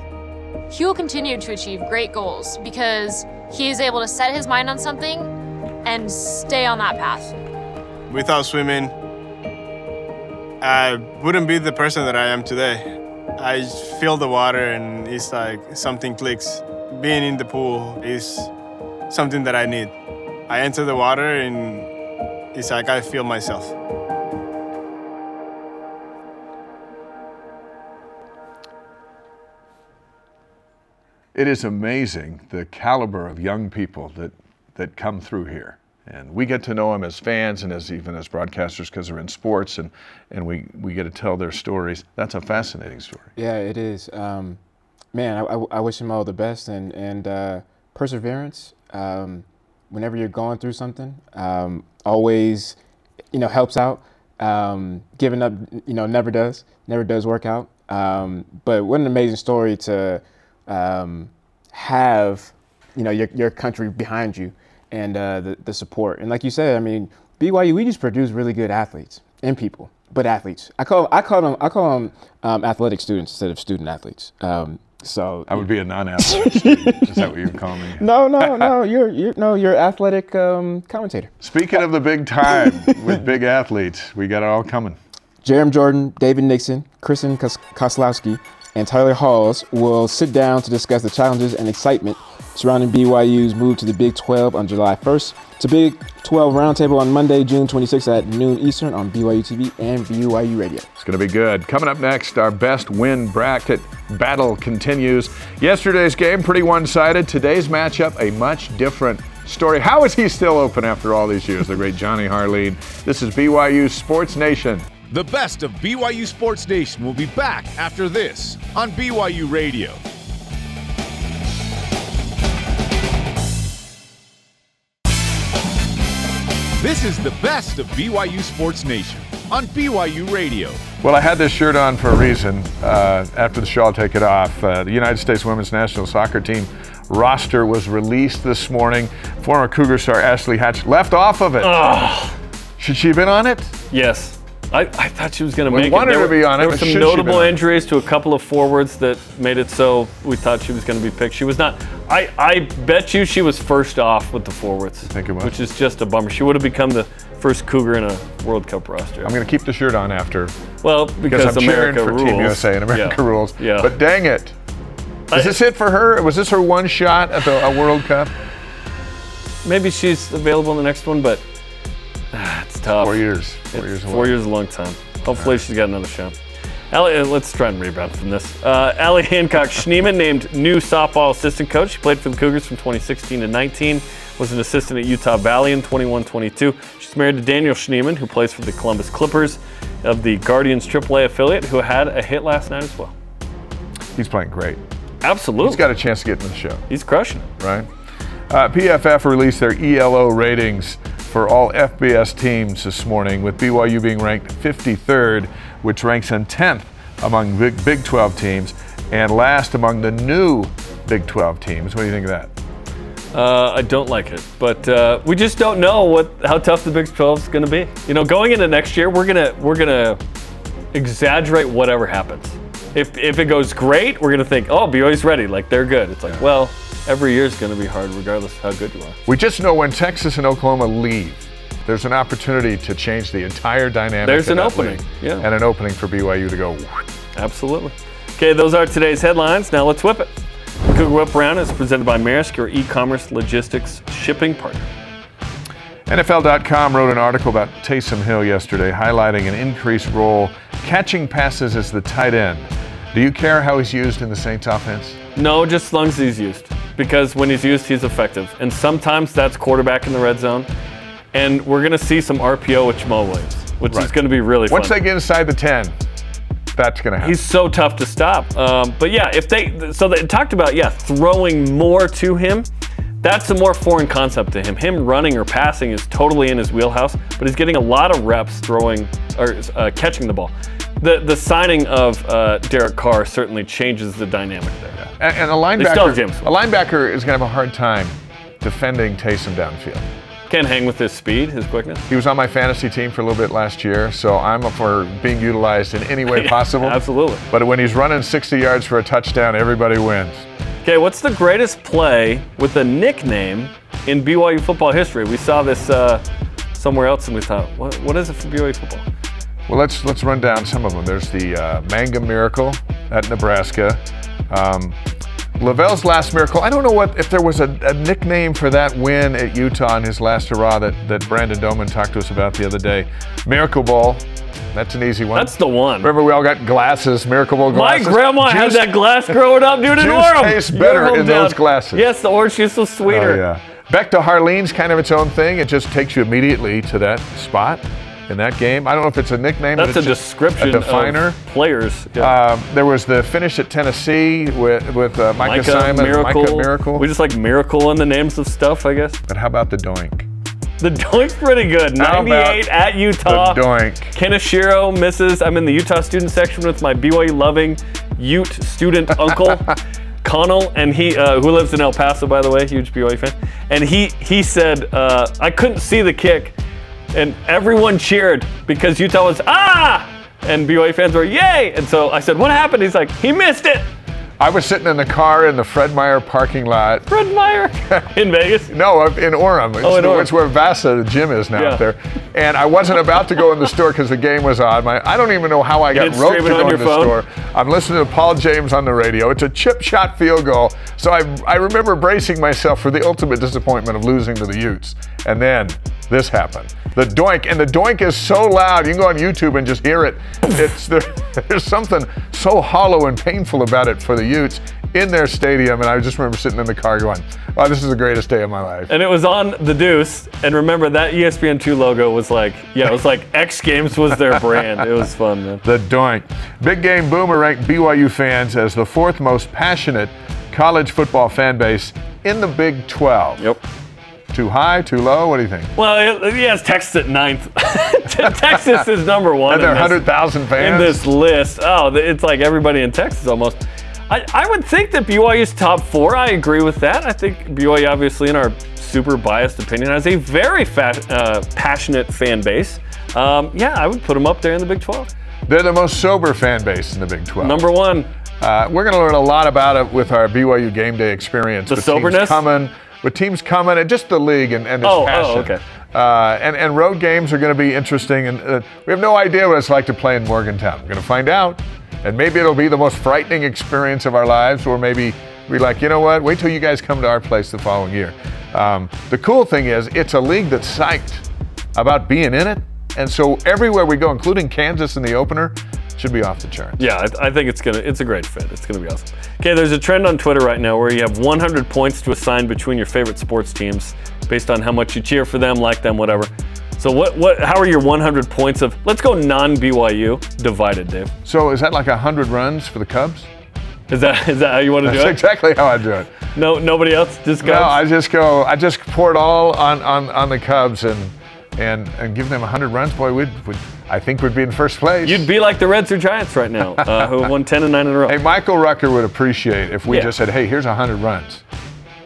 He will continue to achieve great goals because he is able to set his mind on something and stay on that path. Without swimming, I wouldn't be the person that I am today. I feel the water and it's like something clicks. Being in the pool is something that I need. I enter the water and it's like I feel myself. It is amazing the caliber of young people that, that come through here. And we get to know them as fans and as even as broadcasters because they're in sports and, and we, we get to tell their stories. That's a fascinating story. Yeah, it is. Um, man, I, I, wish him all the best and, and uh, perseverance. Um, whenever you're going through something, um, always, you know, helps out. Um, giving up, you know, never does, never does work out. Um, but what an amazing story to um, have, you know, your, your country behind you and uh, the, the support. And like you said, I mean, BYU, we just produce really good athletes and people, but athletes. I call I call them I call them um, athletic students instead of student athletes. Um, so I would be a non-athletic student. Is that what you would call me? no, no, no. You're you're no, you're athletic um, commentator. Speaking of the big time with big athletes, we got it all coming. Jarom Jordan, David Nixon, Kristen Kos- Koslowski, and Tyler Haws will sit down to discuss the challenges and excitement surrounding BYU's move to the Big 12 on July 1st. It's a Big 12 roundtable on Monday, June 26th at noon Eastern on BYU TV and BYU Radio. It's going to be good. Coming up next, our best win bracket battle continues. Yesterday's game, pretty one sided. Today's matchup, a much different story. How is he still open after all these years? The great Johnny Harline. This is BYU Sports Nation. The best of BYU Sports Nation will be back after this on BYU Radio. This is the best of BYU Sports Nation on BYU Radio. Well, I had this shirt on for a reason. Uh, after the show, I'll take it off. Uh, the United States women's national soccer team roster was released this morning. Former Cougar star Ashley Hatch left off of it. Should she have been on it? Yes. I, I thought she was going to make wanted it. There her to were- be on it, There were some should she notable been injuries to a couple of forwards that made it so we thought she was going to be picked. She was not. I, I bet you she was first off with the forwards. think it was. Which is just a bummer. She would have become the first Cougar in a World Cup roster. I'm going to keep the shirt on after. Well, because I'm America cheering for rules. Team USA and America Yeah. rules. Yeah. But dang it. Is this it for her? Was this her one shot at the a World Cup? Maybe she's available in the next one, but it's tough. Four years. Four It- years away. Four years is a long time. Hopefully she's got another shot. Allie, uh, let's try and rebound from this. Uh, Allie Hancock Schneemann named new softball assistant coach. She played for the Cougars from 2016 to 19. Was an assistant at Utah Valley in 21-22. She's married to Daniel Schneemann, who plays for the Columbus Clippers of the Guardians AAA affiliate, who had a hit last night as well. He's playing great. Absolutely. He's got a chance to get in the show. He's crushing it. right? Uh, PFF released their ELO ratings for all FBS teams this morning, with BYU being ranked 53rd, which ranks in 10th among Big, Big 12 teams, and last among the new Big 12 teams. What do you think of that? Uh, I don't like it, but uh, we just don't know what how tough the Big 12 is going to be. You know, going into next year, we're gonna we're gonna exaggerate whatever happens. If if it goes great, we're gonna think, oh, BYU's ready, like they're good. It's like, well, every year is gonna be hard, regardless of how good you are. We just know when Texas and Oklahoma leave, there's an opportunity to change the entire dynamic. There's an opening, yeah. and an opening for BYU to go. Absolutely. Okay, those are today's headlines. Now let's whip it. Cougar Whip Round is presented by Maersk, your e-commerce logistics shipping partner. NFL.com wrote an article about Taysom Hill yesterday, highlighting an increased role catching passes as the tight end. Do you care how he's used in the Saints offense? No, just as long as he's used. Because when he's used, he's effective. And sometimes that's quarterback in the red zone. And we're going to see some RPO with Jamaal Williams, which is going to be really fun. Once fun. they get inside the 10, that's going to happen. He's so tough to stop. Um, but yeah, if they, so they talked about, yeah, throwing more to him. That's a more foreign concept to him. Him running or passing is totally in his wheelhouse, but he's getting a lot of reps throwing or uh, catching the ball. The the signing of uh, Derek Carr certainly changes the dynamic there. And, and a They still have linebacker, a linebacker is going to have a hard time defending Taysom downfield. Can't hang with his speed, his quickness. He was on my fantasy team for a little bit last year, so I'm up for being utilized in any way Yeah, possible. absolutely. But when he's running 60 yards for a touchdown, everybody wins. Okay, what's the greatest play with a nickname in BYU football history? We saw this uh, somewhere else, and we thought, what, what is it for BYU football? Well, let's let's run down some of them. There's the uh, Mangum Miracle at Nebraska. Um, LaVell's last miracle. I don't know what if there was a, a nickname for that win at Utah in his last hurrah that, that Brandon Doman talked to us about the other day. Miracle Bowl. That's an easy one. That's the one. Remember, we all got glasses, Miracle Bowl glasses. My grandma had that glass growing up, dude, Juice Orem. tastes better in those glasses. Yes, the orange juice was sweeter. Oh, yeah. Back to Harline's kind of its own thing. It just takes you immediately to that spot in that game. I don't know if it's a nickname. That's a description a definer. of players. Um, there was the finish at Tennessee with with uh, Micah, Simon, Miracle. Micah Miracle. We just like miracle in the names of stuff, I guess. But how about the doink? The doink's pretty good. How 98 at Utah. the doink? Kaneshiro misses. I'm in the Utah student section with my BYU loving Ute student uncle. Connell and he, uh, who lives in El Paso, by the way, huge BYU fan, and he he said uh, I couldn't see the kick, and everyone cheered because Utah was ah, and BYU fans were yay, and so I said what happened? He's like he missed it. I was sitting in the car in the Fred Meyer parking lot. Fred Meyer in Vegas? No, in Orem. It's, Oh, in Orem. it's where Vasa, the gym is now Yeah. up there. And I wasn't about to go in the store because the game was on. My, I don't even know how I got didn't roped to go in your the phone? store. I'm listening to Paul James on the radio. It's a chip shot field goal. So I, I remember bracing myself for the ultimate disappointment of losing to the Utes. And then this happened. The doink, and the doink is so loud. You can go on YouTube and just hear it. It's there, there's something so hollow and painful about it for the Utes in their stadium. And I just remember sitting in the car going, "Wow, this is the greatest day of my life." And it was on the Deuce. And remember that E ESPN2 logo was like, yeah, it was like X Games was their brand. It was fun, man. The doink. Big Game Boomer ranked BYU fans as the fourth most passionate college football fan base in the Big 12. Yep. Too high, too low? What do you think? Well, it- he has Texas at ninth. Texas is number one And in this- 100,000 fans? in this list. Oh, it's like everybody in Texas almost. I, I would think that BYU's top four. I agree with that. I think BYU, obviously, in our super biased opinion, has a very fa- uh, passionate fan base. Um, yeah, I would put them up there in the Big 12. They're the most sober fan base in the Big 12. Number one. Uh, we're going to learn a lot about it with our BYU game day experience. The soberness? Coming, with teams coming, and just the league and, and its Oh, oh, passion. okay. Uh, and, and road games are going to be interesting. And uh, we have no idea what it's like to play in Morgantown. We're going to find out. And maybe it'll be the most frightening experience of our lives, or maybe be like, you know what, wait till you guys come to our place the following year. Um, the cool thing is, it's a league that's psyched about being in it. And so everywhere we go, including Kansas in the opener, should be off the charts. Yeah, I, I think it's gonna. It's a great fit. It's gonna be awesome. Okay, there's a trend on Twitter right now where you have 100 points to assign between your favorite sports teams based on how much you cheer for them, like them, whatever. So what? What? How are your 100 points of? Let's go non-BYU divided, Dave. So is that like 100 runs for the Cubs? Is that is that how you want to do That's it? exactly how I do it. No, nobody else. Just Cubs. No, I just go. I just pour it all on, on, on the Cubs and and and give them 100 runs. Boy, we'd, we'd I think we'd be in first place. You'd be like the Reds or Giants right now, uh, who have won 10 and 9 in a row. Hey, Michael Rucker would appreciate if we Yeah. just said, "Hey, here's 100 runs."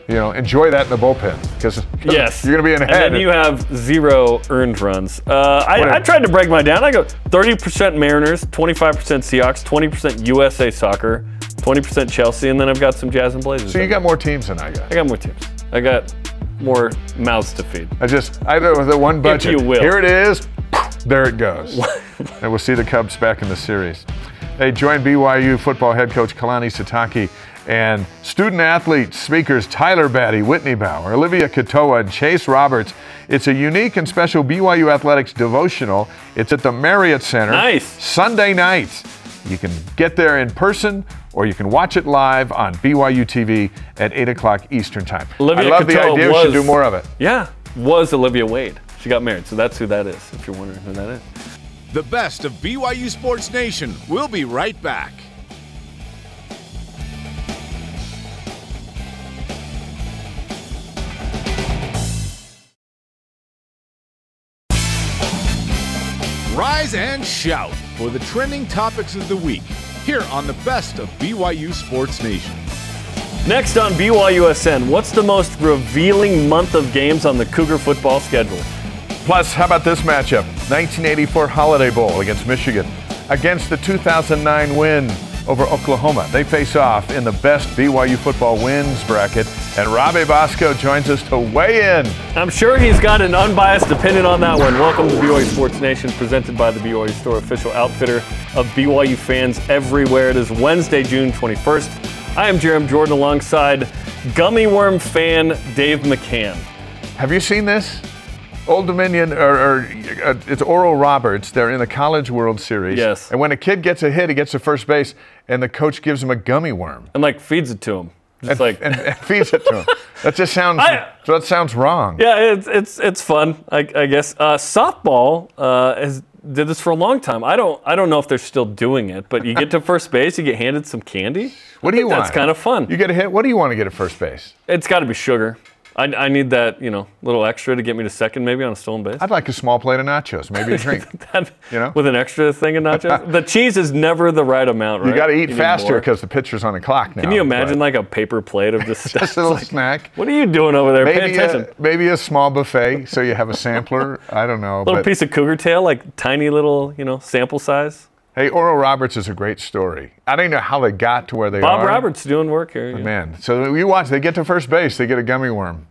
You know, enjoy that in the bullpen because Yes. you're going to be in And then you have zero earned runs. Uh, I, I tried to break mine down. I go 30% Mariners, 25% Seahawks, 20% USA Soccer, 20% Chelsea, and then I've got some Jazz and Blazers. so you got more teams than I got. I got more teams. I got more mouths to feed. I just I know the one budget. you will. Here it is. There it goes. and we'll see the Cubs back in the series. Hey, join BYU football head coach Kalani Sitake and student athletes, speakers Tyler Batty, Whitney Bauer, Olivia Katoa, and Chase Roberts. It's a unique and special BYU athletics devotional. It's at the Marriott Center. Nice. Sunday night. You can get there in person or you can watch it live on BYU TV at 8 o'clock Eastern Time. Olivia I love the idea. Was, we should do more of it. Yeah, was Olivia Wade. She got married, so that's who that is, if you're wondering who that is. The best of BYU Sports Nation. We'll be right back. Rise and shout for the trending topics of the week here on the best of BYU Sports Nation. Next on BYUSN, what's the most revealing month of games on the Cougar football schedule? Plus, how about this matchup? 1984 Holiday Bowl against Michigan. Against the 2009 win over Oklahoma. They face off in the best BYU football wins bracket, and Robbie Bosco joins us to weigh in. I'm sure he's got an unbiased opinion on that one. Welcome to BYU Sports Nation, presented by the BYU Store, official outfitter of BYU fans everywhere. It is Wednesday, June 21st. I am Jarom Jordan alongside gummy worm fan Dave McCann. Have you seen this? Old Dominion, or, or uh, it's Oral Roberts. They're in the College World Series. Yes. And when a kid gets a hit, he gets to first base, and the coach gives him a gummy worm. And like feeds it to him. Just and, like and, and feeds it to him. That just sounds. I- that sounds wrong. Yeah, it's it's it's fun, I, I guess. Uh, softball uh, has did this for a long time. I don't I don't know if they're still doing it, but you get to first base, you get handed some candy. What do you want? That's kind of fun. You get a hit. What do you want to get at first base? It's got to be sugar. I, I need that you know little extra to get me to second, maybe on a stolen base. I'd like a small plate of nachos, maybe a drink. That- you know? with an extra thing of nachos. the cheese is never the right amount, right? You got to eat need faster because the pitcher's on the clock now. Can you imagine but like a paper plate of just just a little snack? What are you doing over there? Pay Maybe attention. a, maybe a small buffet, so you have a sampler. I don't know. little but piece of cougar tail, like tiny little, you know, sample size. Hey, Oral Roberts is a great story. I don't know how they got to where they Bob are. Bob Roberts doing work here. Yeah. Man, so you watch. They get to first base. They get a gummy worm.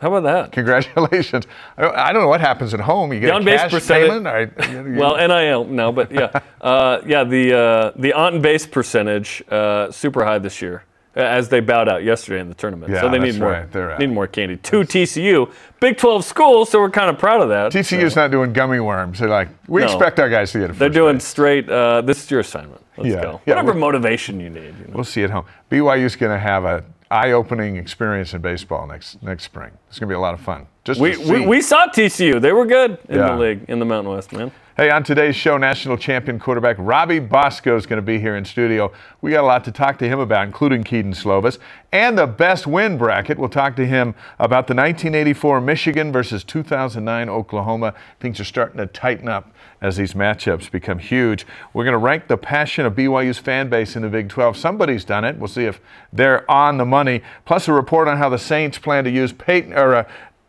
How about that? Congratulations. I don't know what happens at home. You get The a on-base cash percentage- payment. I- you- you- Well, NIL, no, but yeah, uh, yeah. The uh, the on base percentage uh, super high this year, as they bowed out yesterday in the tournament. Yeah, so they need more. right. Need more candy. Two TCU, Big 12 schools, so we're kind of proud of that. TCU's not doing gummy worms. They're like, we No. expect our guys to get a They're doing base. straight. Uh, this is your assignment. Let's Yeah, go. yeah, Whatever motivation you need. You know? We'll see at home. BYU's going to have a eye-opening experience in baseball next next spring. It's going to be a lot of fun. Just We, we, we saw TCU. They were good in Yeah. the league in the Mountain West, man. Hey, on today's show, national champion quarterback Robbie Bosco is going to be here in studio. We got a lot to talk to him about, including Kedon Slovis and the best win bracket. We'll talk to him about the 1984 Michigan versus 2009 Oklahoma. Things are starting to tighten up as these matchups become huge. We're going to rank the passion of BYU's fan base in the Big 12. Somebody's done it. We'll see if they're on the money. Plus, a report on how the Saints plan to use Peyton or. Uh,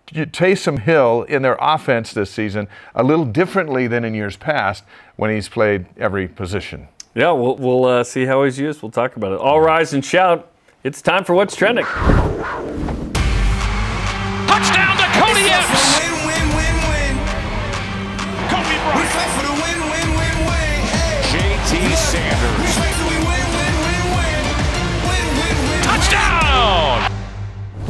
Taysom Hill in their offense this season a little differently than in years past when he's played every position. Yeah, we'll, we'll uh, see how he's used. We'll talk about it. All rise and shout. It's time for What's Trending. Touchdown to Cody Epps. win, win, win, win. Kobe We fight for the win, win, win, win. Hey. JT Sanders.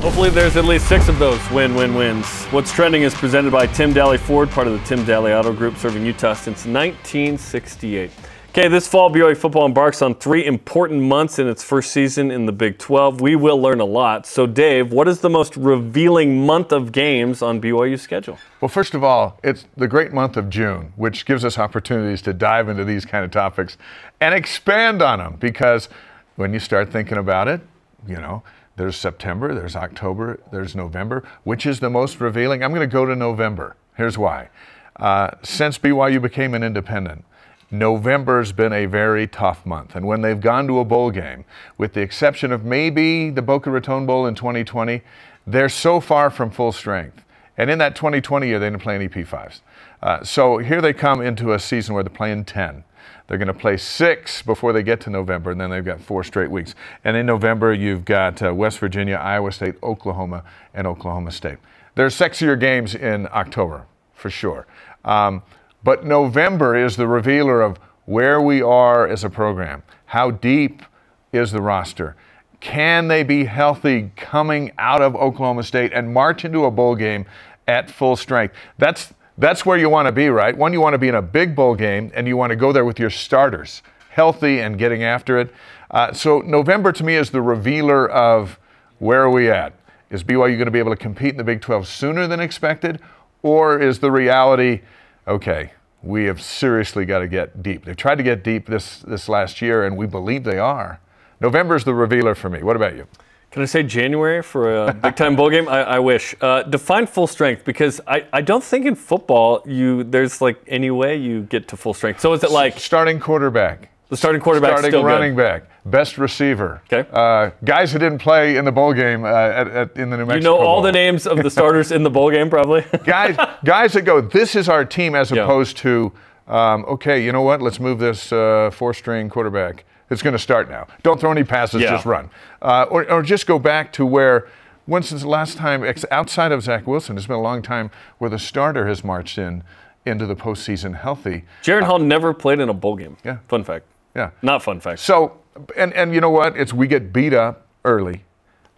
Hopefully, there's at least six of those win win wins. What's Trending is presented by Tim Dahle Ford, part of the Tim Dahle Auto Group, serving Utah since 1968. Okay, this fall, BYU football embarks on three important months in its first season in the Big 12. We will learn a lot. So, Dave, what is the most revealing month of games on BYU's schedule? Well, first of all, it's the great month of June, which gives us opportunities to dive into these kind of topics and expand on them because when you start thinking about it, you know, there's September, there's October, there's November. Which is the most revealing? I'm going to go to November. Here's why. Uh, since BYU became an independent, November's been a very tough month. And when they've gone to a bowl game, with the exception of maybe the Boca Raton Bowl in 2020, they're so far from full strength. And in that 2020 year, they didn't play any P5s. Uh, so here they come into a season where they're playing 10. They're going to play six before they get to November, and then they've got four straight weeks. And in November, you've got uh, West Virginia, Iowa State, Oklahoma, and Oklahoma State. There's sexier games in October, for sure. Um, but November is the revealer of where we are as a program. How deep is the roster? Can they be healthy coming out of Oklahoma State and march into a bowl game at full strength? That's that's where you want to be, right? One, you want to be in a big bowl game, and you want to go there with your starters, healthy and getting after it. Uh, so November to me is the revealer of where are we at? Is BYU going to be able to compete in the Big 12 sooner than expected, or is the reality, okay, we have seriously got to get deep? They've tried to get deep this this last year, and we believe they are. November is the revealer for me. What about you? Can I say January for a big time bowl game? I, I wish. Uh, define full strength because I, I don't think in football you there's like any way you get to full strength. So is it like starting quarterback? The starting quarterback, starting still running good. back, best receiver. Okay. Uh, guys who didn't play in the bowl game uh, at, at, in the New Mexico. You know all Bowl. the names of the starters in the bowl game, probably. guys, guys that go. This is our team, as opposed to, um, okay, you know what? Let's move this uh, four-string quarterback. It's going to start now. Don't throw any passes, Yeah. just run, uh, or, or just go back to where. When since the last time, ex- outside of Zach Wilson, it's been a long time where the starter has marched in into the postseason healthy. Jaren Hall never played in a bowl game. Yeah. Fun fact. Yeah. Not fun fact. So, and and you know what? It's we get beat up early,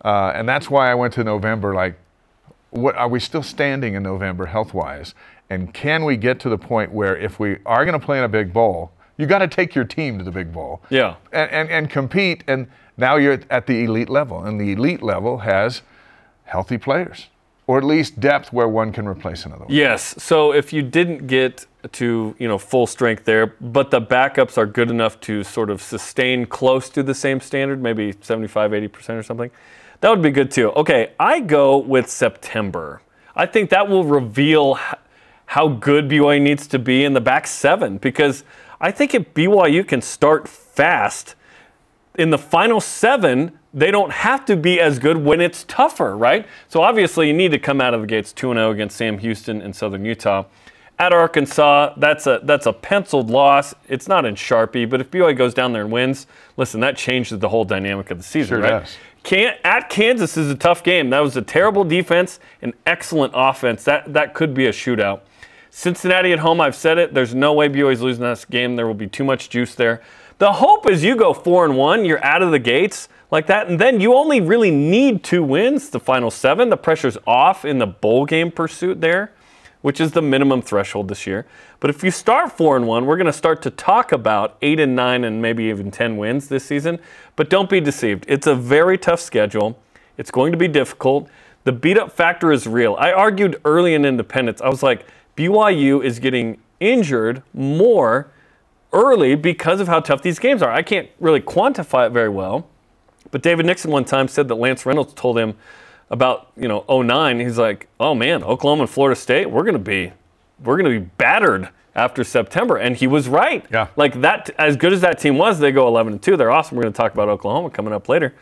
uh, and that's why I went to November. Like, what are we still standing in November health wise? And can we get to the point where if we are going to play in a big bowl, you got to take your team to the big bowl Yeah. and, and and compete. And now you're at the elite level, and the elite level has healthy players, or at least depth where one can replace another one. Yes. So if you didn't get to you know full strength there, but the backups are good enough to sort of sustain close to the same standard, maybe 75, 80 percent or something, that would be good too. Okay, I go with September. I think that will reveal how good BYU needs to be in the back seven because I think if BYU can start fast in the final seven, they don't have to be as good when it's tougher, right? So obviously, you need to come out of the gates 2 0 against Sam Houston and Southern Utah. At Arkansas, that's a that's a penciled loss. It's not in Sharpie, but if BYU goes down there and wins, listen, that changes the whole dynamic of the season, Sure right? does. Can, at Kansas is a tough game. That was a terrible defense and excellent offense. That that could be a shootout. Cincinnati at home, I've said it. There's no way BYU's losing this game. There will be too much juice there. The hope is you go four and one, you're out of the gates like that, and then you only really need two wins, the final seven. The pressure's off in the bowl game pursuit there, which is the minimum threshold this year. But if you start four and one, we're going to start to talk about eight and nine and maybe even ten wins this season. But don't be deceived. It's a very tough schedule. It's going to be difficult. The beat up factor is real. I argued early in independence, I was like, BYU is getting injured more early because of how tough these games are. I can't really quantify it very well. But David Nixon one time said that Lance Reynolds told him about, you know, 09, he's like, "Oh man, Oklahoma and Florida State, we're going to be we're going to be battered after September." And he was right. Yeah. Like that as good as that team was, they go 11 and 2. They're awesome. We're going to talk about Oklahoma coming up later.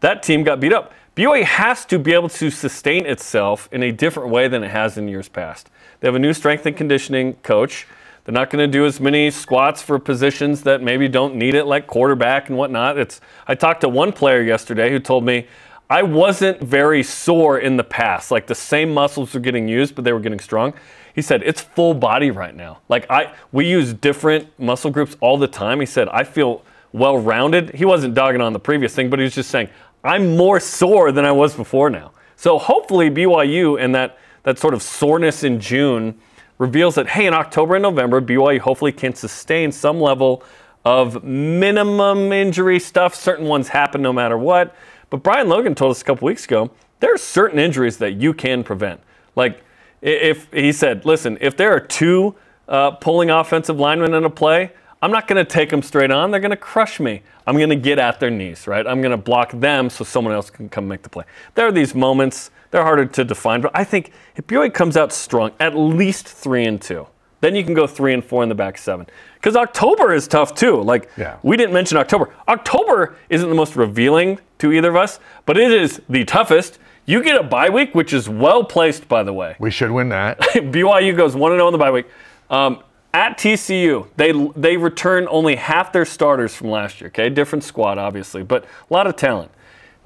That team got beat up. BYU has to be able to sustain itself in a different way than it has in years past. They have a new strength and conditioning coach. They're not going to do as many squats for positions that maybe don't need it, like quarterback and whatnot. It's. I talked to one player yesterday who told me I wasn't very sore in the past. Like the same muscles were getting used, but they were getting strong. He said it's full body right now. Like I, we use different muscle groups all the time. He said I feel well rounded. He wasn't dogging on the previous thing, but he was just saying I'm more sore than I was before now. So hopefully BYU and that that sort of soreness in June reveals that hey, in October and November, BYU hopefully can sustain some level of minimum injury stuff. Certain ones happen no matter what. But Brian Logan told us a couple weeks ago there are certain injuries that you can prevent. Like if he said, listen, if there are two uh, pulling offensive linemen in a play, I'm not going to take them straight on. They're going to crush me. I'm going to get at their knees, right? I'm going to block them so someone else can come make the play. There are these moments. They're harder to define, but I think if BYU comes out strong, at least three and two, then you can go three and four in the back seven. Because October is tough too. Like Yeah. we didn't mention October. October isn't the most revealing to either of us, but it is the toughest. You get a bye week, which is well placed, by the way. We should win that. BYU goes 1 and 0 in the bye week. Um, at TCU, they they return only half their starters from last year. Okay, different squad, obviously, but a lot of talent.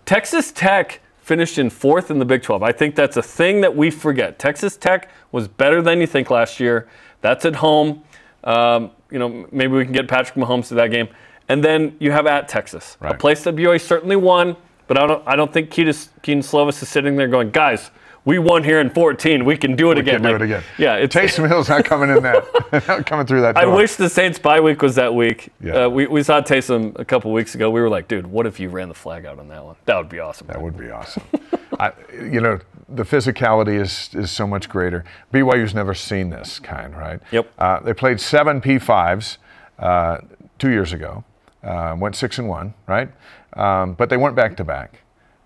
Texas Tech finished in fourth in the Big 12. I think that's a thing that we forget. Texas Tech was better than you think last year. That's at home. Um, you know, maybe we can get Patrick Mahomes to that game. And then you have at Texas, a place that BYU certainly won, but I don't, I don't think Kedon Slovis is sitting there going, guys, we won here in 14. We can do it We again. can do Like, it again. Yeah, it's, Taysom Hill's not coming in that, not coming through that Door. I wish the Saints bye week was that week. Yeah. Uh, we, we saw Taysom a couple weeks ago. We were like, dude, what if you ran the flag out on that one? That would be awesome. That would be awesome. I, you know, the physicality is is so much greater. BYU's never seen this kind, right? Yep. Uh, they played seven P5s uh, two years ago. Uh, went six and one, right? Um, but they weren't back to back.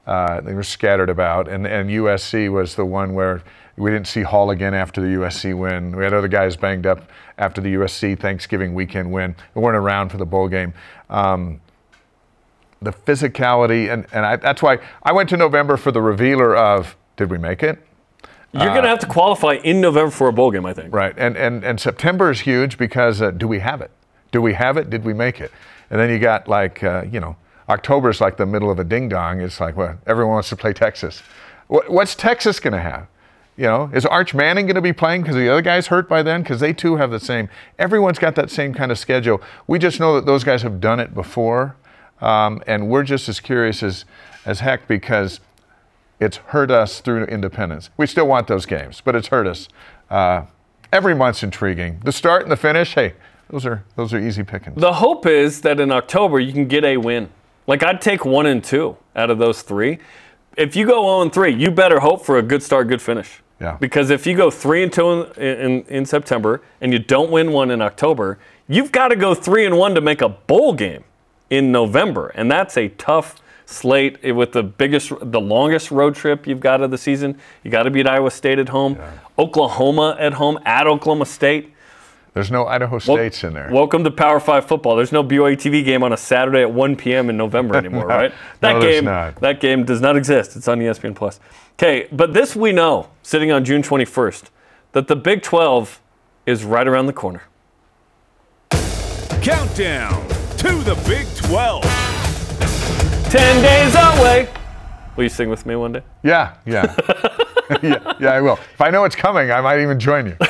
Uh, they were scattered about, and, and USC was the one where we didn't see Hall again after the USC win. We had other guys banged up after the USC Thanksgiving weekend win. We weren't around for the bowl game. Um, the physicality, and, and I, that's why I went to November for the revealer of did we make it? You're going to have to qualify in November for a bowl game, I think. Right, and and and September is huge because uh, do we have it? Do we have it? Did we make it? And then you got like uh, you know October is like the middle of a ding dong. It's like well everyone wants to play Texas. What's Texas going to have? You know, is Arch Manning going to be playing because the other guy's hurt by then? Because they too have the same. Everyone's got that same kind of schedule. We just know that those guys have done it before, um, and we're just as curious as as heck because it's hurt us through independence. We still want those games, but it's hurt us. Uh, every month's intriguing. The start and the finish, hey, those are those are easy pickings. The hope is that in October you can get a win. Like I'd take one and two out of those three. If you go 0 and 3, you better hope for a good start, good finish. Yeah. Because if you go 3 and 2 in, in, in September and you don't win one in October, you've got to go 3 and 1 to make a bowl game in November. And that's a tough slate with the biggest, the longest road trip you've got of the season. You got to beat Iowa State at home, Oklahoma at home, at Oklahoma State. There's no Idaho States in there. Welcome to Power Five football. There's no BYU TV game on a Saturday at 1 p.m. in November anymore, No. right? That there's game, not. that game does not exist. It's on ESPN Plus. Okay, but this we know, sitting on June 21st, that the Big 12 is right around the corner. Countdown to the Big 12. 10 days away. Will you sing with me one day? Yeah, yeah. yeah, yeah, I will. If I know it's coming, I might even join you.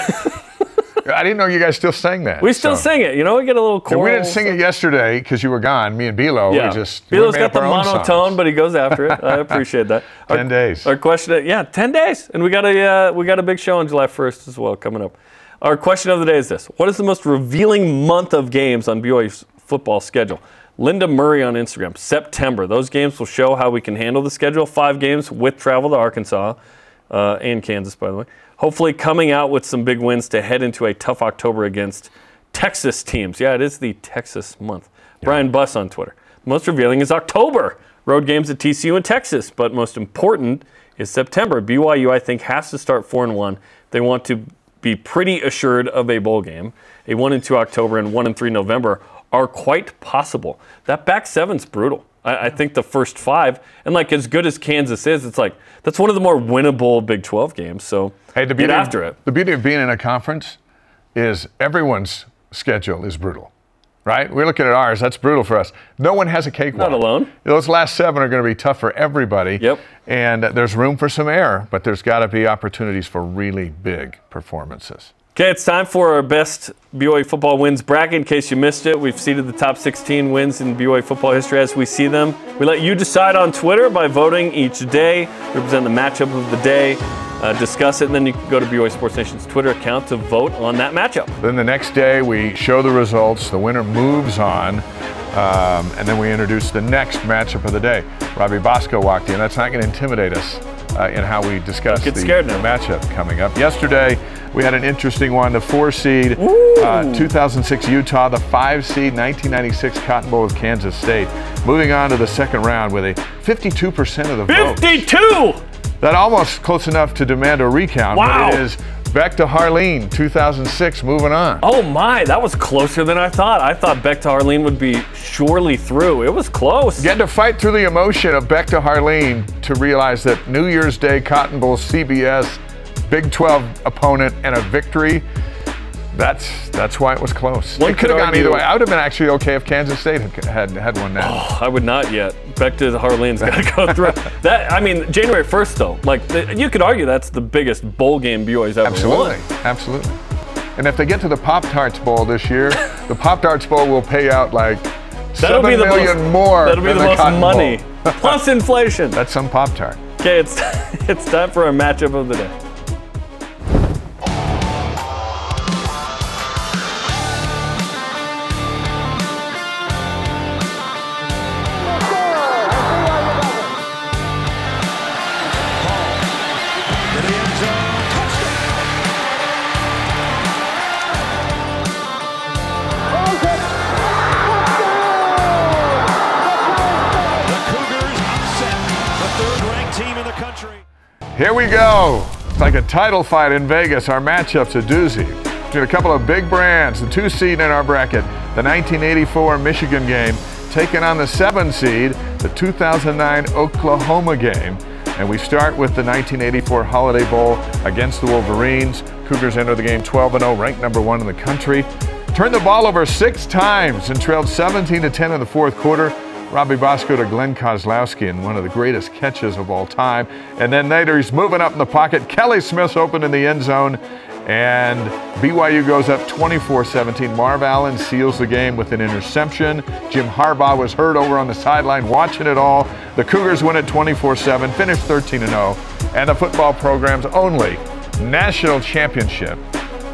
I didn't know you guys still sang that. We still so. sing it. You know, we get a little Yeah, choral. we didn't sing it yesterday because you were gone. Me and Bilo, Yeah. we just we Bealo's got the our monotone, but he goes after it. I appreciate that. Our- 10 days. Our question, yeah, ten days, and we got a uh, we got a big show on July first as well coming up. Our question of the day is this: What is the most revealing month of games on BYU's football schedule? Linda Murray on Instagram, September. Those games will show how we can handle the schedule. Five games with travel to Arkansas uh, and Kansas, by the way. Hopefully, coming out with some big wins to head into a tough October against Texas teams. Yeah, it is the Texas month. Brian Buss on Twitter. Most revealing is October. Road games at TCU and Texas, but most important is September. BYU, I think, has to start four and one. They want to be pretty assured of a bowl game. A one and two October and one and three November are quite possible. That back seven's brutal. I, I think the first five, and like as good as Kansas is, it's like that's one of the more winnable Big 12 games. So Hey, the get beauty, after it. The beauty of being in a conference is everyone's schedule is brutal, right? We're looking at ours. That's brutal for us. No one has a cakewalk. Not alone. Those last seven are going to be tough for everybody. Yep. And there's room for some error, but there's got to be opportunities for really big performances. Okay, it's time for our best BYU football wins bracket. In case you missed it, we've seeded the top 16 wins in BYU football history as we see them. We let you decide on Twitter by voting each day. We present the matchup of the day, uh, discuss it, and then you can go to BYU Sports Nation's Twitter account to vote on that matchup. Then the next day, we show the results. The winner moves on. Um, and then we introduce the next matchup of the day. Robbie Bosco walked in. That's not going to intimidate us uh, in how we discuss the, scared now. matchup coming up. Yesterday, we had an interesting one. The four seed, uh, 2006 Utah, the five seed, 1996 Cotton Bowl with Kansas State. Moving on to the second round with a 52% of the vote. 52! That almost close enough to demand a recount. Wow. But it is back to Harline, 2006, moving on. Oh my, that was closer than I thought. I thought Beck to Harline would be surely through. It was close. You had to fight through the emotion of Beck to Harline to realize that New Year's Day, Cotton Bowl, CBS, Big 12 opponent, and a victory. That's that's why it was close. One it could have gone either way. I would have been actually okay if Kansas State had had, had won that. Oh, I would not yet. Beck to Harline's got to go through. that I mean, January 1st though, like the, you could argue that's the biggest bowl game BYU's ever Absolutely, won. absolutely. And if they get to the Pop Tarts Bowl this year, the Pop Tarts Bowl will pay out like That'll seven be the million most, more. That'll be than the most Cotton money plus inflation. That's some Pop Tart. Okay, it's it's time for our matchup of the day. Here we go. It's like a title fight in Vegas. Our matchup's a doozy. Between a couple of big brands, the two seed in our bracket, the 1984 Michigan game, taking on the seven seed, the 2009 Oklahoma game. And we start with the 1984 Holiday Bowl against the Wolverines. Cougars enter the game 12 0, ranked number one in the country. Turned the ball over six times and trailed 17 to 10 in the fourth quarter. Robbie Bosco to Glenn Kozlowski in one of the greatest catches of all time. And then later he's moving up in the pocket. Kelly Smith's open in the end zone. And BYU goes up 24 17. Marv Allen seals the game with an interception. Jim Harbaugh was hurt over on the sideline watching it all. The Cougars win it 24 7, finish 13 0. And the football program's only national championship.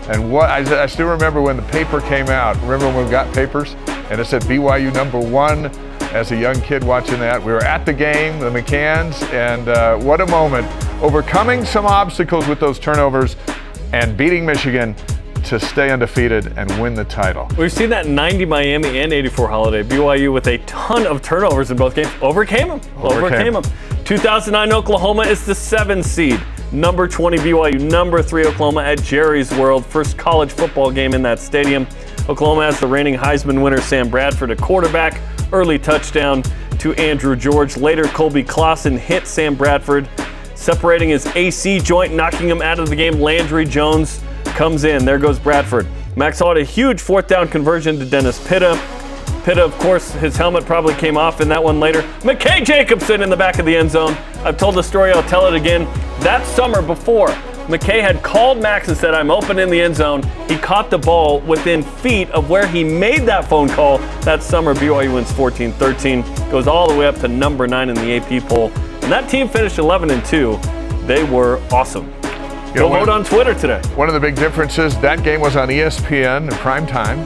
And what I, I still remember when the paper came out. Remember when we got papers? And it said BYU number one as a young kid watching that. We were at the game, the McCanns, and uh, what a moment. Overcoming some obstacles with those turnovers and beating Michigan to stay undefeated and win the title. We've seen that 90 Miami and 84 Holiday. BYU with a ton of turnovers in both games overcame them. Overcame, them. 2009 Oklahoma is the seven seed. Number 20 BYU, number three Oklahoma at Jerry's World. First college football game in that stadium. Oklahoma has the reigning Heisman winner Sam Bradford at quarterback. Early touchdown to Andrew George. Later, Coleby Clawson hit Sam Bradford, separating his AC joint, knocking him out of the game. Landry Jones comes in. There goes Bradford. Max Hall had a huge fourth down conversion to Dennis Pitta. Pitta, of course, his helmet probably came off in that one later. McKay Jacobson in the back of the end zone. I've told the story, I'll tell it again. That summer before, McKay had called Max and said, I'm open in the end zone. He caught the ball within feet of where he made that phone call. That summer, BYU wins 14 13, goes all the way up to number nine in the AP poll. And that team finished 11 and 2. They were awesome. Go one- vote on Twitter today. One of the big differences, that game was on ESPN in prime time.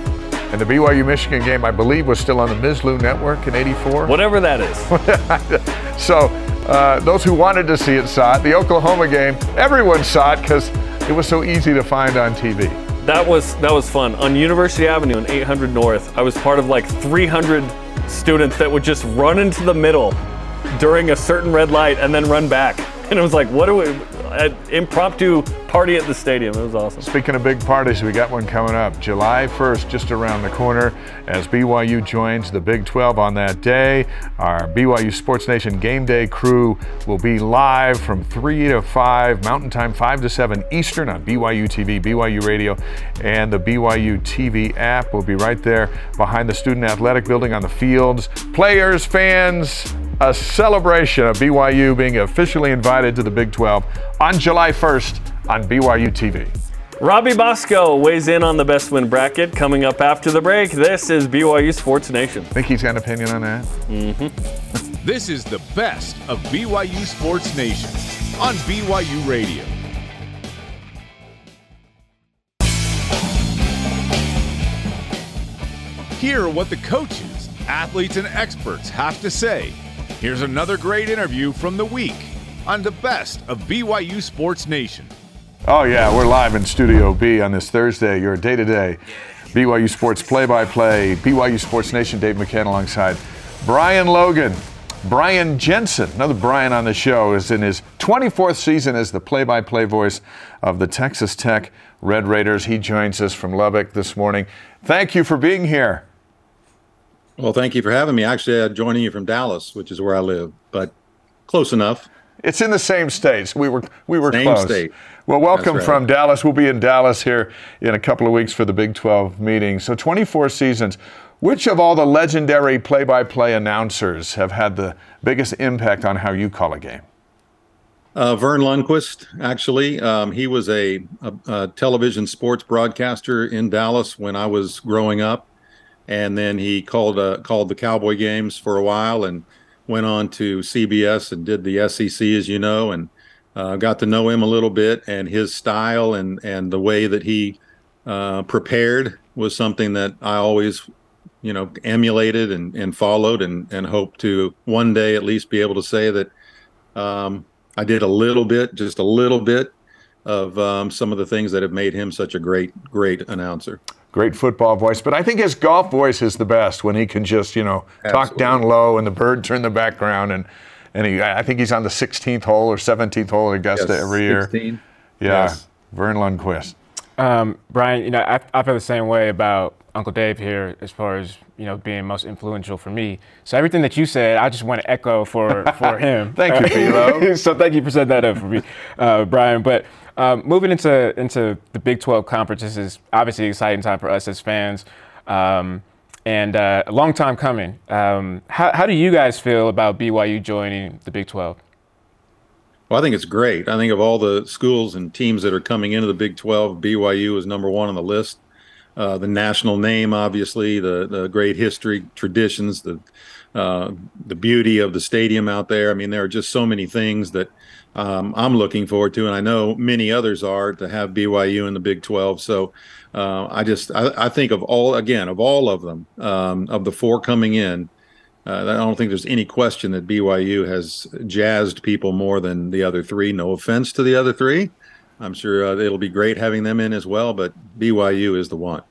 And the BYU Michigan game, I believe, was still on the Mizlou network in 84. Whatever that is. so uh, those who wanted to see it saw it. The Oklahoma game, everyone saw it because it was so easy to find on TV. That was that was fun. On University Avenue in 800 North, I was part of like 300 students that would just run into the middle during a certain red light and then run back. And it was like, what do we? An impromptu party at the stadium. It was awesome. Speaking of big parties, we got one coming up July 1st, just around the corner, as BYU joins the Big 12 on that day. Our BYU Sports Nation game day crew will be live from 3 to 5 Mountain Time, 5 to 7 Eastern on BYU TV, BYU Radio, and the BYU TV app. We'll be right there behind the Student Athletic Building on the fields. Players, fans, a celebration of BYU being officially invited to the Big 12 on July 1st on BYU TV. Robbie Bosco weighs in on the best win bracket coming up after the break. This is BYU Sports Nation. Think he's got an opinion on that? Mm-hmm. This is the best of BYU Sports Nation on BYU Radio. Hear what the coaches, athletes, and experts have to say. Here's another great interview from the week on the best of BYU Sports Nation. Oh, yeah, we're live in Studio B on this Thursday, your day to day BYU Sports play by play, BYU Sports Nation, Dave McCann alongside Brian Logan. Brian Jensen, another Brian on the show, is in his 24th season as the play by play voice of the Texas Tech Red Raiders. He joins us from Lubbock this morning. Thank you for being here. Well, thank you for having me. Actually, I'm joining you from Dallas, which is where I live, but close enough. It's in the same states. We were we were Same close. state. Well, welcome right. from Dallas. We'll be in Dallas here in a couple of weeks for the Big 12 meeting. So 24 seasons. Which of all the legendary play-by-play announcers have had the biggest impact on how you call a game? Uh, Verne Lundquist, actually, um, he was a, a, a television sports broadcaster in Dallas when I was growing up, and then he called uh, called the Cowboy games for a while, and went on to CBS and did the SEC, as you know, and uh, got to know him a little bit, and his style and and the way that he uh, prepared was something that I always you know emulated and, and followed and and hope to one day at least be able to say that um, I did a little bit, just a little bit of um, some of the things that have made him such a great, great announcer. Great football voice, but I think his golf voice is the best when he can just, you know, talk down low and the birds are in the background and and he, I think he's on the 16th hole or 17th hole at Augusta Yes, every year. 16. Yeah, Yes. Verne Lundquist. Um, Brian, you know, I, I feel the same way about Uncle Dave here as far as, you know, being most influential for me. So everything that you said, I just want to echo for, for him. Thank you, Philo. so thank you for setting that up for me, uh, Brian. But um, moving into, into the Big 12 conference, this is obviously an exciting time for us as fans. Um, and uh, a long time coming. Um, how, how do you guys feel about BYU joining the Big 12? Well, I think it's great. I think of all the schools and teams that are coming into the Big 12, BYU is number one on the list. Uh, the national name, obviously, the the great history, traditions, the uh, the beauty of the stadium out there. I mean, there are just so many things that um, I'm looking forward to, and I know many others are to have BYU in the Big 12. So uh, I just I, I think of all again of all of them um, of the four coming in. Uh, I don't think there's any question that BYU has jazzed people more than the other three. No offense to the other three. I'm sure uh, it'll be great having them in as well, but BYU is the one.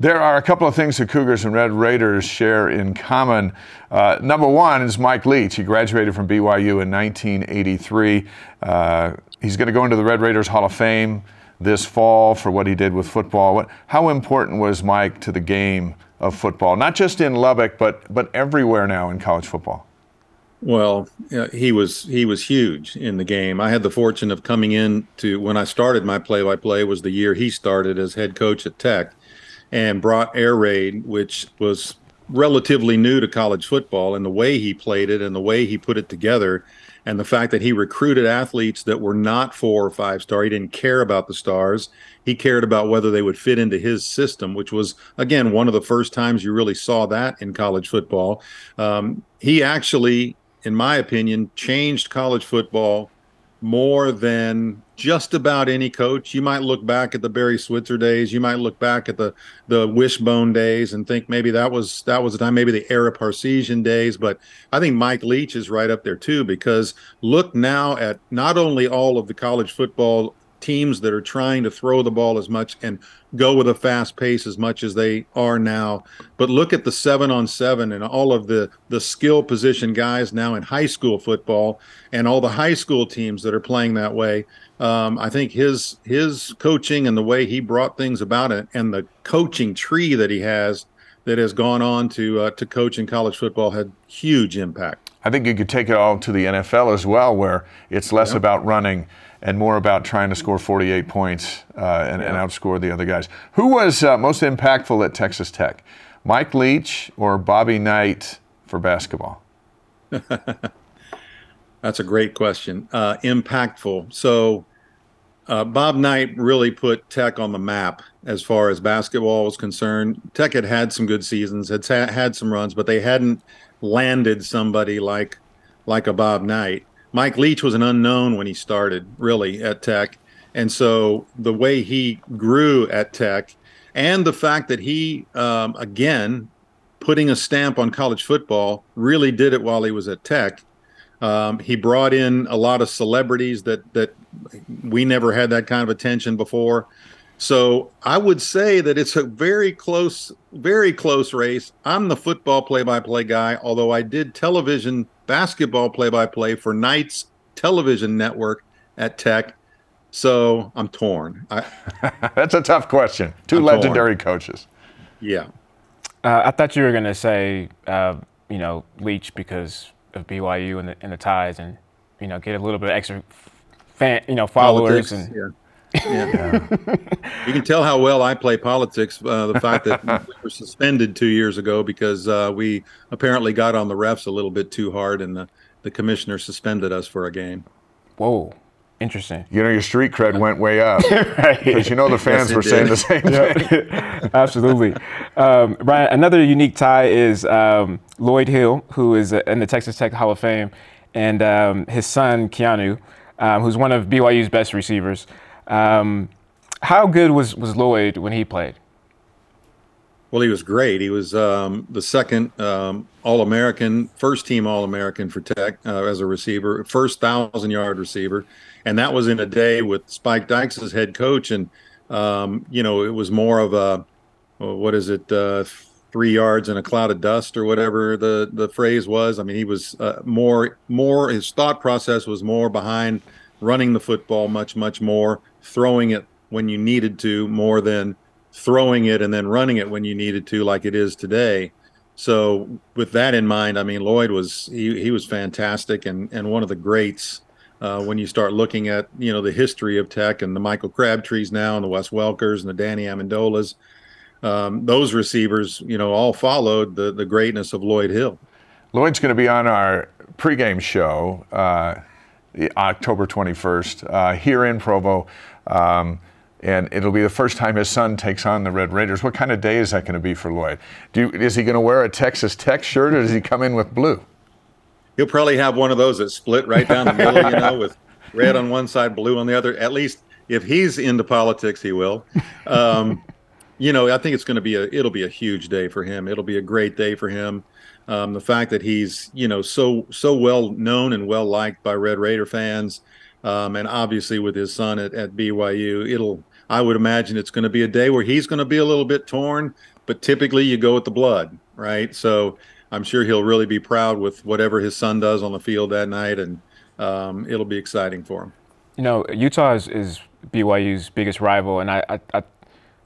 There are a couple of things the Cougars and Red Raiders share in common. Uh, number one is Mike Leach. He graduated from BYU in 1983. Uh, he's going to go into the Red Raiders Hall of Fame this fall for what he did with football. What, how important was Mike to the game of football, not just in Lubbock, but but everywhere now in college football? Well, he was he was huge in the game. I had the fortune of coming in to when I started my play-by-play was the year he started as head coach at Tech, and brought air raid, which was relatively new to college football, and the way he played it and the way he put it together, and the fact that he recruited athletes that were not four or five star. He didn't care about the stars. He cared about whether they would fit into his system, which was again one of the first times you really saw that in college football. Um, he actually in my opinion, changed college football more than just about any coach. You might look back at the Barry Switzer days. You might look back at the the Wishbone days and think maybe that was that was the time, maybe the Ara Parseghian days. But I think Mike Leach is right up there too because look now at not only all of the college football teams that are trying to throw the ball as much and go with a fast pace as much as they are now. But look at the 7 on 7 and all of the the skill position guys now in high school football and all the high school teams that are playing that way. Um, I think his his coaching and the way he brought things about it and the coaching tree that he has that has gone on to uh, to coach in college football had huge impact. I think you could take it all to the NFL as well, where it's less Yeah. about running and more about trying to score 48 points uh, and, and outscore the other guys. Who was uh, most impactful at Texas Tech? Mike Leach or Bobby Knight for basketball? That's a great question. Uh, impactful. So, uh, Bob Knight really put Tech on the map as far as basketball was concerned. Tech had had some good seasons, had ha- had some runs, but they hadn't landed somebody like like a Bob Knight. Mike Leach was an unknown when he started, really, at Tech. And so the way he grew at Tech and the fact that he, um, again, putting a stamp on college football, really did it while he was at Tech. Um, he brought in a lot of celebrities that that we never had that kind of attention before. So I would say that it's a very close, very close race. I'm the football play-by-play guy, although I did television basketball play-by-play for Knights Television Network at Tech. So I'm torn. I, That's a tough question. 2 I'm torn. legendary coaches. yeah. Uh, I thought you were going to say, uh, you know, Leach because of BYU and the, and the ties, and you know, get a little bit extra fan, you know, followers. Politics, and yeah. You can tell how well I play politics. Uh, the fact that we were suspended two years ago because uh, we apparently got on the refs a little bit too hard, and the, the commissioner suspended us for a game. Whoa, interesting. You know, your street cred went way up. Because you know the fans Yes, it were saying the same thing. Absolutely. Um, Brian, another unique tie is um, Lloyd Hill, who is uh, in the Texas Tech Hall of Fame, and um, his son, Keanu, um, who's one of BYU's best receivers. Um, how good was, was Lloyd when he played? Well, he was great. He was um, the second um, All American, first team All American for Tech uh, as a receiver, first thousand yard receiver. And that was in a day with Spike Dykes as head coach. And, um, you know, it was more of a, what is it, uh, three yards in a cloud of dust or whatever the the phrase was. I mean, he was uh, more more his thought process was more behind running the football much much more, throwing it when you needed to more than throwing it and then running it when you needed to like it is today. So with that in mind, I mean Lloyd was he he was fantastic and and one of the greats. Uh, when you start looking at you know the history of Tech and the Michael Crabtrees now and the Wes Welkers and the Danny Amendolas, um, those receivers, you know, all followed the the greatness of Lloyd Hill. Lloyd's going to be on our pregame show uh, October 21st uh, here in Provo. Um, and it'll be the first time his son takes on the Red Raiders. What kind of day is that going to be for Lloyd? You, is he going to wear a Texas Tech shirt or does he come in with blue? He'll probably have one of those that split right down the middle, you know, with red on one side, blue on the other. At least if he's into politics, he will. Um, you know, I think it's going to be a it'll be a huge day for him. It'll be a great day for him. Um, the fact that he's you know so so well known and well liked by Red Raider fans, um, and obviously with his son at, at BYU, it'll I would imagine it's going to be a day where he's going to be a little bit torn. But typically, you go with the blood, right? So I'm sure he'll really be proud with whatever his son does on the field that night, and um, it'll be exciting for him. You know, Utah is, is BYU's biggest rival, and I, I, I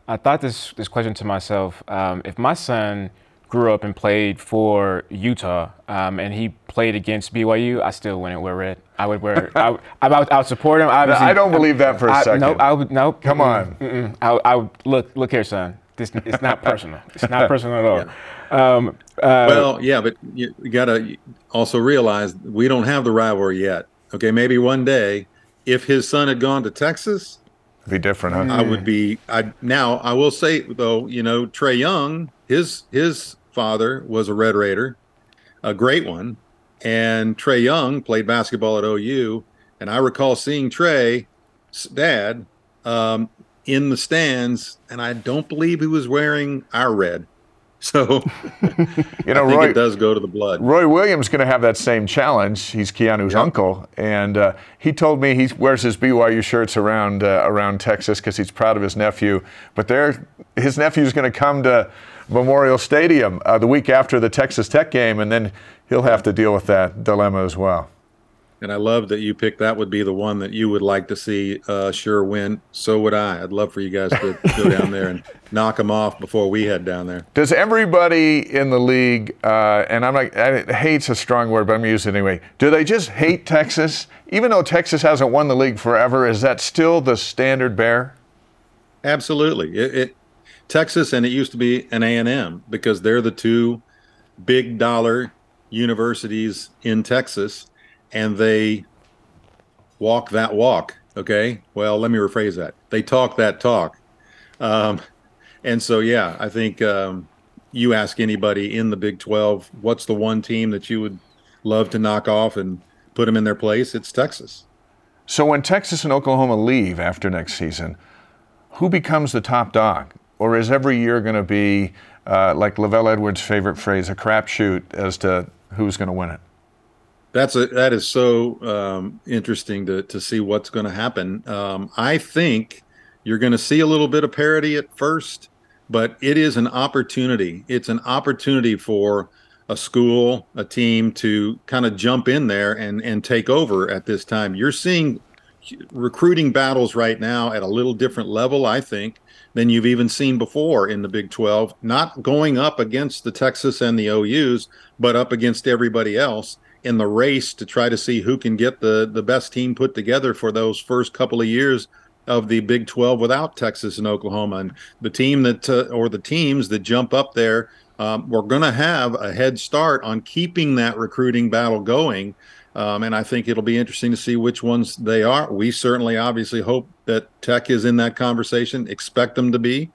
I thought this this question to myself: um, if my son grew up and played for Utah, um, and he played against BYU, I still wouldn't wear red. I would wear. I, would, I, would, I would support him. Obviously, I don't believe that for a I, second. No, I would. No, come on. Mm-mm. I, I would look. Look here, son. This it's not personal. It's not personal at all. Yeah. Um, uh, well, yeah, but you, you got to also realize we don't have the rivalry yet. Okay, maybe one day, if his son had gone to Texas, be different, huh? I would be. I now I will say though, you know, Trae Young, his his father was a Red Raider, a great one, and Trae Young played basketball at OU, and I recall seeing Trae's dad um, in the stands, and I don't believe he was wearing our red. So, you know, I think Roy it does go to the blood. Roy Williams going to have that same challenge. He's Keanu's Yep. uncle, and uh, he told me he wears his BYU shirts around uh, around Texas because he's proud of his nephew. But there, his nephew's going to come to Memorial Stadium uh, the week after the Texas Tech game, and then he'll have to deal with that dilemma as well. And I love that you picked that would be the one that you would like to see uh, sure win. So would I. I'd love for you guys to go down there and knock them off before we head down there. Does everybody in the league, uh, and I'm like, I, hate's a strong word, but I'm using it anyway. Do they just hate Texas, even though Texas hasn't won the league forever? Is that still the standard bear? Absolutely. It, it Texas and it used to be an A and M because they're the two big dollar universities in Texas, and they walk that walk. Okay. Well, let me rephrase that. They talk that talk. Um, and so, yeah, I think um, you ask anybody in the Big 12, what's the one team that you would love to knock off and put them in their place? It's Texas. So when Texas and Oklahoma leave after next season, who becomes the top dog? Or is every year going to be, uh, like LaVell Edwards' favorite phrase, a crapshoot as to who's going to win it? That's a, that is so um, interesting to to see what's going to happen. Um, I think you're going to see a little bit of parity at first, but it is an opportunity. It's an opportunity for a school, a team to kind of jump in there and and take over at this time. You're seeing recruiting battles right now at a little different level, I think, than you've even seen before in the Big 12. Not going up against the Texas and the OUs, but up against everybody else in the race to try to see who can get the the best team put together for those first couple of years of the Big 12 without Texas and Oklahoma. And the team that uh, or the teams that jump up there, um, we're going to have a head start on keeping that recruiting battle going. Um, and I think it'll be interesting to see which ones they are. We certainly, obviously, hope that Tech is in that conversation. Expect them to be.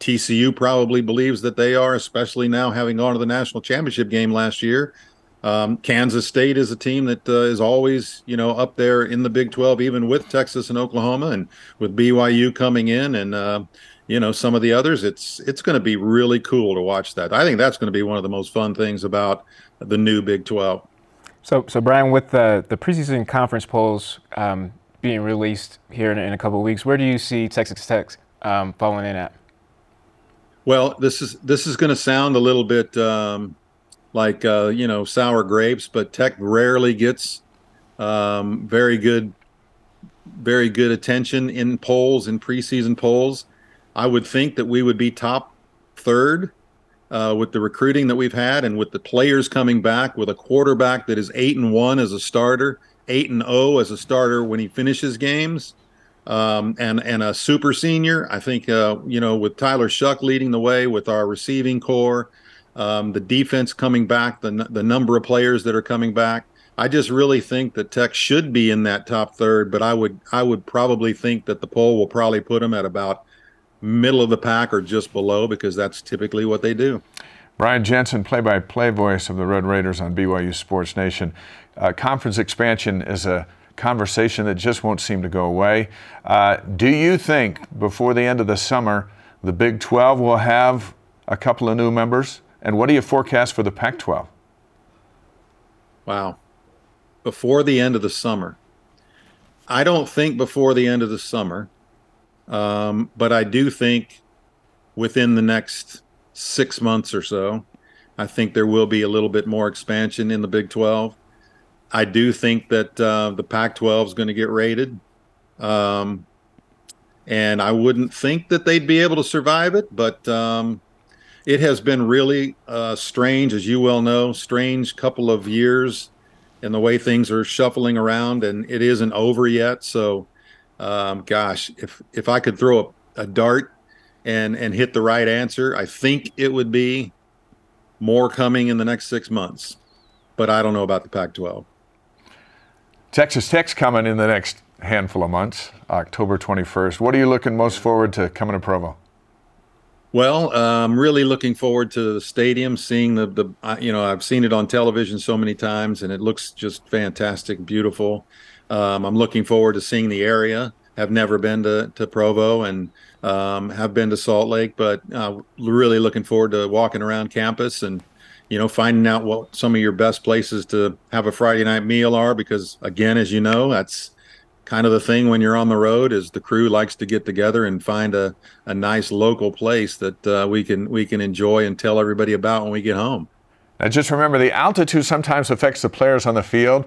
TCU probably believes that they are, especially now having gone to the national championship game last year. Um, Kansas State is a team that uh, is always, you know, up there in the Big 12, even with Texas and Oklahoma, and with BYU coming in, and uh, you know some of the others. It's it's going to be really cool to watch that. I think that's going to be one of the most fun things about the new Big 12. So, so Brian, with the the preseason conference polls um, being released here in, in a couple weeks, where do you see Texas Tech um, falling in at? Well, this is this is going to sound a little bit um, like uh, you know sour grapes, but Tech rarely gets um, very good, very good attention in polls in preseason polls. I would think that we would be top third uh, with the recruiting that we've had and with the players coming back, with a quarterback that is eight and one as a starter, eight and zero oh as a starter when he finishes games um, and and a super senior. I think uh, you know with Tyler Shough leading the way with our receiving core, um, the defense coming back, the the number of players that are coming back. I just really think that Tech should be in that top third, but I would I would probably think that the poll will probably put them at about middle of the pack or just below because that's typically what they do. Brian Jensen, play-by-play voice of the Red Raiders on BYU Sports Nation. Uh, conference expansion is a conversation that just won't seem to go away. Uh, do you think before the end of the summer, the Big 12 will have a couple of new members? And what do you forecast for the Pac 12? Wow. Before the end of the summer. I don't think before the end of the summer, um, but I do think within the next six months or so, I think there will be a little bit more expansion in the Big 12. I do think that uh, the Pac-12 is going to get raided, um, and I wouldn't think that they'd be able to survive it. But um, it has been really uh, strange, as you well know, strange couple of years, in the way things are shuffling around, and it isn't over yet. So, um, gosh, if if I could throw a, a dart and and hit the right answer, I think it would be more coming in the next six months. But I don't know about the Pac-12. Texas Tech's coming in the next handful of months, October 21st. What are you looking most forward to coming to Provo? Well, I'm really looking forward to the stadium, seeing the the you know I've seen it on television so many times, and it looks just fantastic, beautiful. Um, I'm looking forward to seeing the area. Have never been to to Provo and um, have been to Salt Lake, but uh, really looking forward to walking around campus and you know, finding out what some of your best places to have a Friday night meal are, because again, as you know, that's kind of the thing when you're on the road is the crew likes to get together and find a, a nice local place that uh, we can we can enjoy and tell everybody about when we get home. Now, just remember the altitude sometimes affects the players on the field.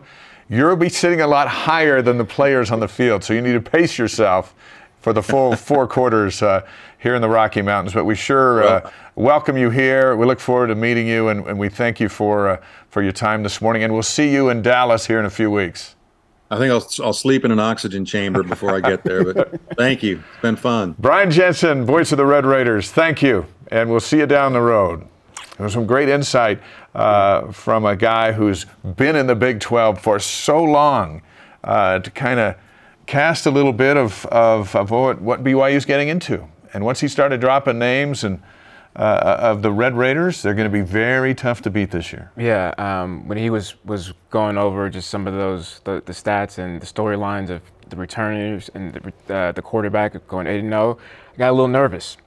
You'll be sitting a lot higher than the players on the field, so you need to pace yourself for the full four quarters uh, here in the Rocky Mountains. But we sure uh, welcome you here. We look forward to meeting you, and, and we thank you for uh, for your time this morning. And we'll see you in Dallas here in a few weeks. I think I'll, I'll sleep in an oxygen chamber before I get there. But thank you. It's been fun. Brian Jensen, voice of the Red Raiders. Thank you, and we'll see you down the road. There was some great insight uh, from a guy who's been in the Big 12 for so long uh, to kind of cast a little bit of, of, of what, what BYU's getting into. And once he started dropping names and uh, of the Red Raiders, they're going to be very tough to beat this year. Yeah, um, when he was was going over just some of those the, the stats and the storylines of the returners and the, uh, the quarterback going 8 0, I got a little nervous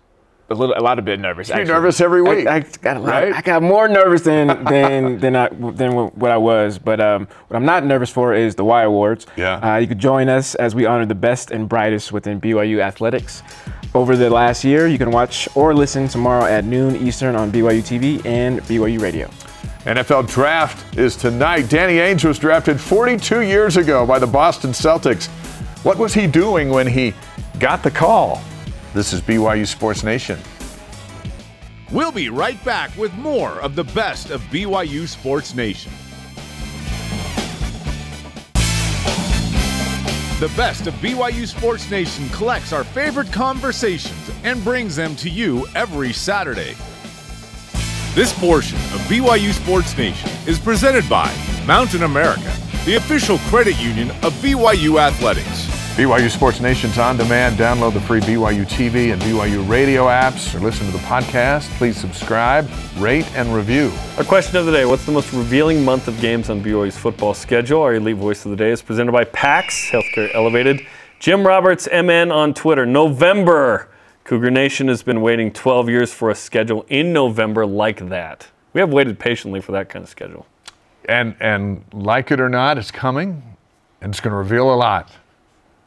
a little, a lot of bit nervous. You're nervous every week. I, I got a lot, right? I got more nervous than than than I, than what I was. But um, what I'm not nervous for is the Y Awards. Yeah. Uh, you could join us as we honor the best and brightest within BYU athletics. Over the last year, you can watch or listen tomorrow at noon Eastern on BYU TV and BYU Radio. NFL draft is tonight. Danny Ainge was drafted 42 years ago by the Boston Celtics. What was he doing when he got the call? This is BYU Sports Nation. We'll be right back with more of the best of BYU Sports Nation. The best of BYU Sports Nation collects our favorite conversations and brings them to you every Saturday. This portion of BYU Sports Nation is presented by Mountain America, the official credit union of BYU Athletics. BYU Sports Nation's on demand. Download the free BYU TV and BYU radio apps or listen to the podcast. Please subscribe, rate, and review. Our question of the day What's the most revealing month of games on BYU's football schedule? Our elite voice of the day is presented by PAX, Healthcare Elevated. Jim Roberts, MN on Twitter. November. Cougar Nation has been waiting 12 years for a schedule in November like that. We have waited patiently for that kind of schedule. And, and like it or not, it's coming, and it's going to reveal a lot.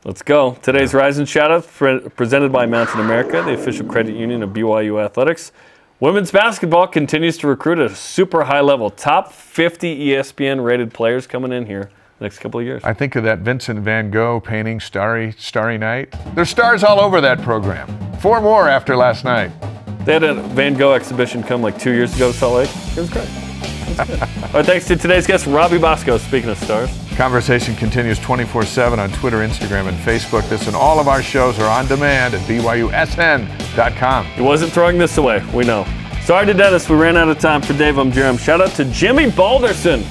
Let's go. Today's Rise and Out pre- presented by Mountain America, the official credit union of BYU Athletics. Women's basketball continues to recruit at a super high level. Top 50 ESPN rated players coming in here the next couple of years. I think of that Vincent Van Gogh painting, Starry, Starry Night. There's stars all over that program. Four more after last night. They had a Van Gogh exhibition come like two years ago to Salt Lake. It was great. It was. All right, thanks to today's guest, Robbie Bosco. Speaking of stars. Conversation continues 24 7 on Twitter, Instagram, and Facebook. This and all of our shows are on demand at BYUSN.com. He wasn't throwing this away, we know. Sorry to Dennis, we ran out of time for Dave. I'm Jarom. Shout out to Jimmy Balderson.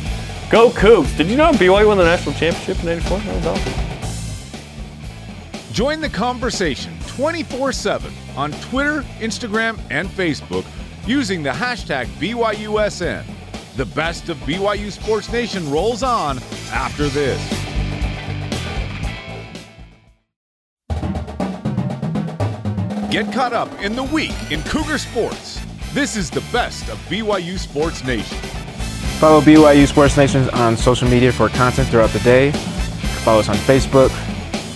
Go Cougs. Did you know BYU won the national championship in 84? That was awesome. Join the conversation 24 7 on Twitter, Instagram, and Facebook using the hashtag BYUSN. The best of BYU Sports Nation rolls on after this. Get caught up in the week in Cougar Sports. This is the best of BYU Sports Nation. Follow BYU Sports Nation on social media for content throughout the day. Follow us on Facebook,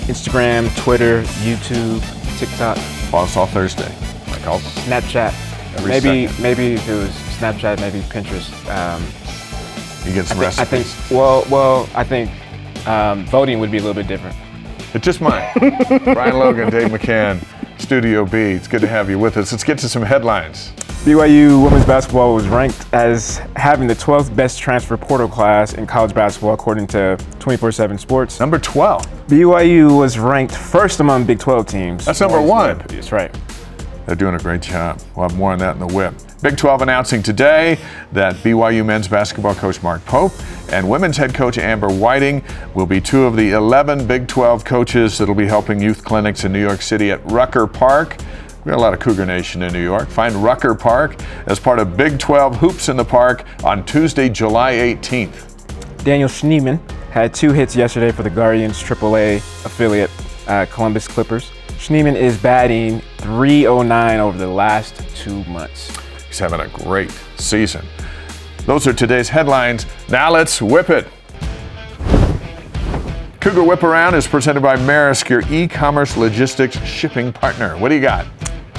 Instagram, Twitter, YouTube, TikTok. Follow us all Thursday, like all Snapchat. Every maybe second. maybe if it was Snapchat, maybe Pinterest. Um, You get some I think, I recipes. think well well I think um, voting would be a little bit different. It's just mine. Brian Logan, Dave McCann, Studio B. It's good to have you with us. Let's get to some headlines. BYU women's basketball was ranked as having the 12th best transfer portal class in college basketball, according to 24/7 Sports. Number 12. BYU was ranked first among Big 12 teams. That's number one. That's right. They're doing a great job. We'll have more on that in the whip. Big 12 announcing today that BYU men's basketball coach Mark Pope and women's head coach Amber Whiting will be two of the 11 Big 12 coaches that'll be helping youth clinics in New York City at Rucker Park. We got a lot of Cougar Nation in New York. Find Rucker Park as part of Big 12 Hoops in the Park on Tuesday, July 18th. Daniel Schneemann had two hits yesterday for the Guardians AAA affiliate uh, Columbus Clippers. Schneemann is batting 309 over the last two months. He's having a great season. Those are today's headlines. Now let's whip it. Cougar Whip Around is presented by Maersk, your e commerce logistics shipping partner. What do you got?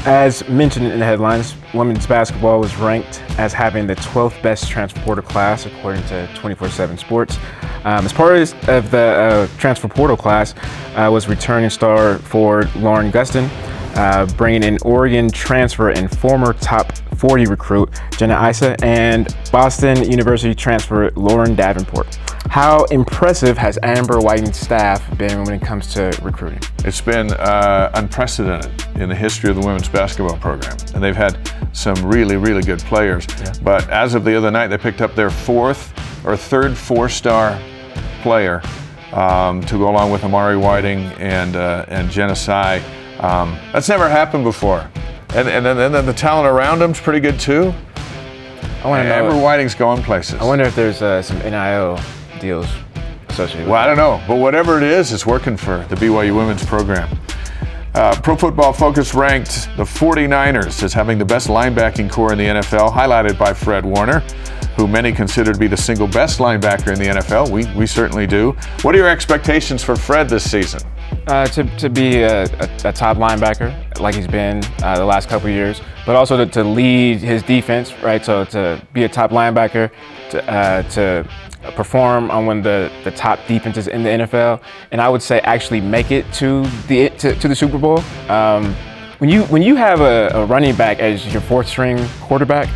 As mentioned in the headlines, women's basketball was ranked as having the 12th best transporter class, according to 24/7 Sports. Um, as part of the uh, transfer portal class, uh, was returning star forward Lauren Gustin, uh, bringing in Oregon transfer and former top 40 recruit Jenna Isa and Boston University transfer Lauren Davenport. How impressive has Amber Whiting's staff been when it comes to recruiting? It's been uh, unprecedented in the history of the women's basketball program. And they've had some really, really good players. But as of the other night, they picked up their fourth or third four star player um, to go along with Amari Whiting and, uh, and Jenna Um, that's never happened before. And, and, then, and then the talent around them's pretty good too. I want to know. Amber Whiting's going places. I wonder if there's uh, some NIL deals associated. Well, I don't know, but whatever it is, it's working for the BYU women's program. Uh, Pro Football Focus ranked the 49ers as having the best linebacking core in the NFL, highlighted by Fred Warner, who many consider to be the single best linebacker in the NFL. We, we certainly do. What are your expectations for Fred this season? Uh, to, to be a, a, a top linebacker like he's been uh, the last couple years, but also to, to lead his defense, right? So to be a top linebacker, to, uh, to perform on one of the, the top defenses in the NFL, and I would say actually make it to the to, to the Super Bowl. Um, when you when you have a, a running back as your fourth string quarterback,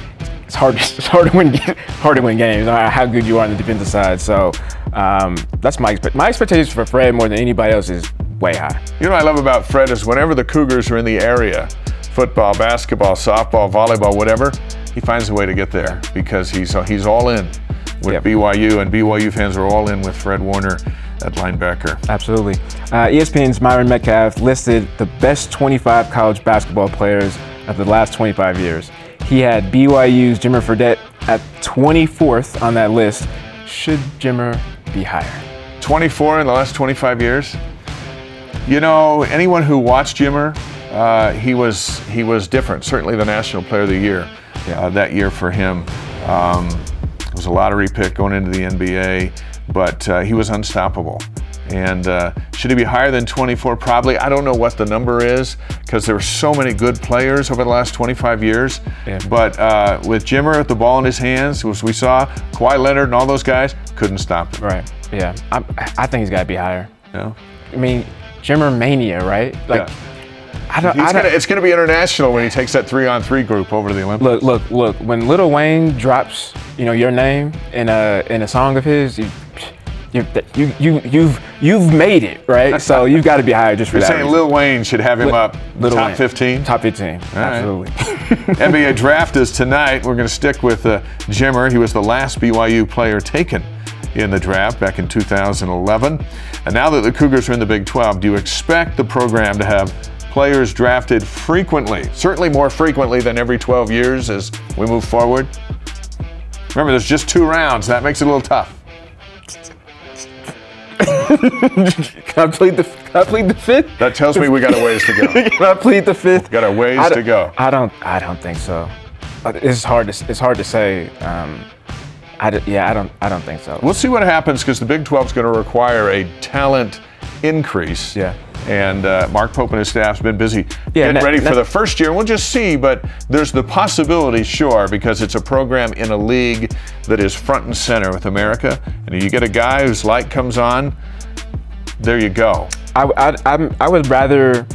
it's hard it's hard to win hard to win games. No matter how good you are on the defensive side. So um, that's my expect my expectations for Fred more than anybody else is way high. You know what I love about Fred is whenever the Cougars are in the area, football, basketball, softball, volleyball, whatever, he finds a way to get there because he's he's all in with BYU, and BYU fans are all in with Fred Warner at linebacker. Absolutely. Uh, ESPN's Myron Medcalf listed the best 25 college basketball players of the last 25 years. He had BYU's Jimmer Fredette at 24th on that list. Should Jimmer be higher? 24 in the last 25 years. You know, anyone who watched Jimmer, uh, he was he was different. Certainly the National Player of the Year uh, that year for him. Um, it was a lottery pick going into the NBA, but uh, he was unstoppable. And uh, should he be higher than 24? Probably. I don't know what the number is because there were so many good players over the last 25 years. But uh, with Jimmer with the ball in his hands, as we saw, Kawhi Leonard and all those guys couldn't stop him. Right. Yeah. I, I think he's got to be higher. Yeah. I mean, Jimmer mania, right? Like, I don't. I don't gonna, it's going to be international when he takes that three-on-three group over to the Olympics. look, look, look. When Lil Wayne drops, you know, your name in a in a song of his, you, you, you, you you've you've made it, right? So you've got to be higher just for You're that. saying reason. Lil Wayne should have him Lil- up Lil top Wayne. 15? Top 15. right. Absolutely. NBA draft is tonight. We're going to stick with uh, Jimmer. He was the last BYU player taken in the draft back in 2011. And now that the Cougars are in the Big 12, do you expect the program to have players drafted frequently? Certainly more frequently than every 12 years as we move forward. Remember, there's just two rounds. That makes it a little tough. Can I plead the Can I plead the fifth? That tells me we got a ways to go. Can I plead the fifth? Got a ways to go. I don't. I don't think so. Uh, It's hard to. It's hard to say. Um, I d- yeah. I don't. I don't think so. We'll see what happens because the Big 12 is going to require a talent increase. Yeah. And uh, Mark Pope and his staff's been busy Yeah, getting that- ready for the first year. We'll just see, but there's the possibility, sure, because it's a program in a league that is front and center with America. And you get a guy whose light comes on, there you go. I, I, I'm, I would rather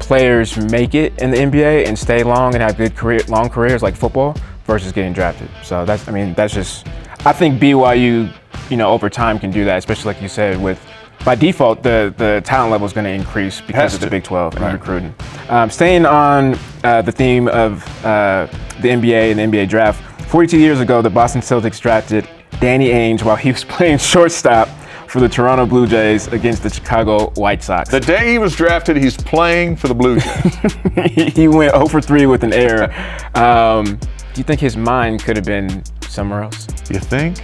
players make it in the NBA and stay long and have good career, long careers like football versus getting drafted. So that's, I mean, that's just, I think BYU, you know, over time can do that, especially like you said, with by default, the, the talent level is going to increase because of the. Big 12 and Right. recruiting. Um, staying on uh, the theme of uh, the NBA and the NBA draft, 42 years ago, the Boston Celtics drafted Danny Ainge while he was playing shortstop for the Toronto Blue Jays against the Chicago White Sox. The day he was drafted, he's playing for the Blue Jays. he went 0 for 3 with an error. Um, do you think his mind could have been somewhere else? You think?